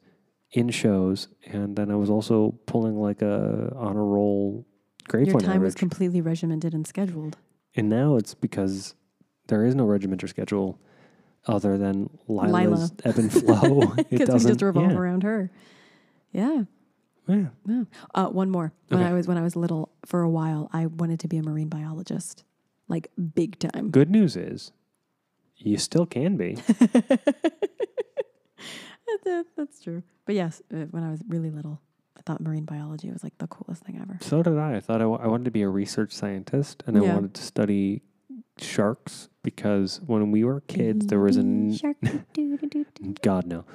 B: in shows, and then I was also pulling like a on a roll grade
A: Your
B: point
A: time was completely regimented and scheduled.
B: And now it's because there is no regiment or schedule other than Lila's
A: Lila.
B: ebb and flow. it
A: Because we
B: doesn't
A: just revolve
B: yeah,
A: around her. Yeah.
B: Yeah.
A: Uh, one more. When
B: Okay.
A: I was when I was little, for a while, I wanted to be a marine biologist, like big time.
B: Good news is you still can be.
A: That's true. But yes, uh, when I was really little, I thought marine biology was like the coolest thing ever.
B: so did I. I thought I, wanted to be a research scientist and I
A: Yeah.
B: wanted to study sharks because when we were kids, there was a n-. God no.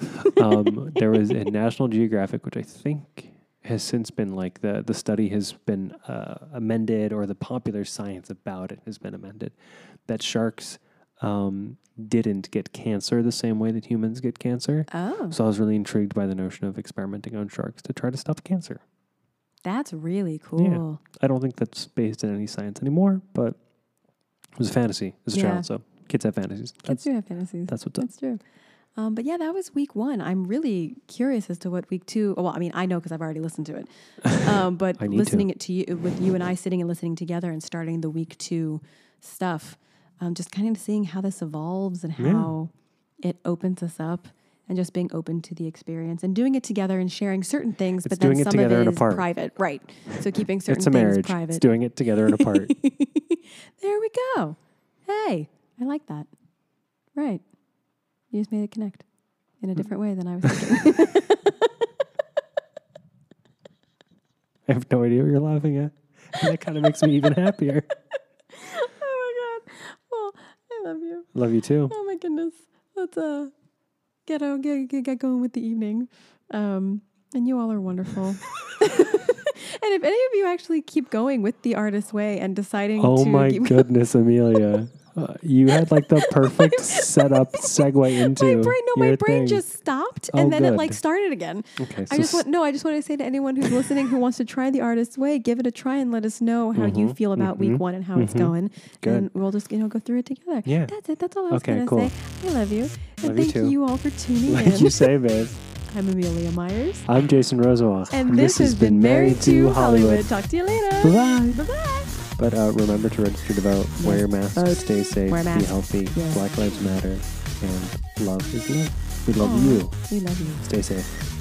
B: Um, there was a National Geographic, which I think has since been like the the study has been uh, amended, or the popular science about it has been amended. That sharks um, didn't get cancer the same way that humans get cancer.
A: Oh,
B: So I was really intrigued by the notion of experimenting on sharks to try to stop cancer.
A: That's really cool. Yeah.
B: I don't think that's based in any science anymore, but it was a fantasy as a
A: Yeah.
B: child. So kids have fantasies.
A: Kids
B: That's,
A: do have fantasies.
B: that's what's up.
A: That's true. Um, but yeah, that was week one. I'm really curious as to what week two. Well, I mean, I know because I've already listened to it. Um, but
B: need to.
A: listening it to you with you and I sitting and listening together and starting the week two stuff, um, just kind of seeing how this evolves and
B: Yeah.
A: how it opens us up. And just being open to the experience and doing it together and sharing certain things,
B: It's
A: but then some
B: together
A: of
B: and
A: it is
B: apart.
A: private, right? So keeping certain things private.
B: It's a
A: things
B: marriage.
A: private.
B: It's doing it together and apart.
A: There we go. Hey, I like that. Right. You just made it connect in a different way than I was thinking.
B: I have no idea what you're laughing at. And that kind of makes me even happier.
A: oh my god. Well, I love you.
B: Love you too.
A: Oh my goodness. Let's uh get get, get, get going with the evening. Um and you all are wonderful. and if any of you actually keep going with the artist way and deciding
B: Oh
A: to
B: my
A: keep
B: goodness, Amelia. Uh, you had like the perfect setup segue into
A: my brain no my brain
B: thing.
A: just stopped
B: Oh,
A: and then it like started again.
B: Okay, so
A: I just want no. I just want to say to anyone who's listening who wants to try the artist's way, give it a try and let us know how you
B: Mhm,
A: feel about week
B: mhm,
A: one and how it's
B: mhm.
A: going.
B: Good.
A: And we'll just you know go through it together.
B: Yeah.
A: that's it. That's all I was
B: Okay,
A: gonna
B: cool.
A: say. I love you, and
B: Love you
A: thank
B: too.
A: you all for tuning
B: like
A: in.
B: you say, babe.
A: I'm Amelia Myers,
B: I'm Jason Rosenbach.
A: and this, has been Married to Hollywood. Talk to you later.
B: Bye bye.
A: Bye bye.
B: But uh, remember to register to vote, wear your mask,
A: Vote.
B: stay safe,
A: Wear
B: be healthy. Black Lives Matter, and love is love. We love
A: Aw,
B: you.
A: We love you.
B: Stay safe.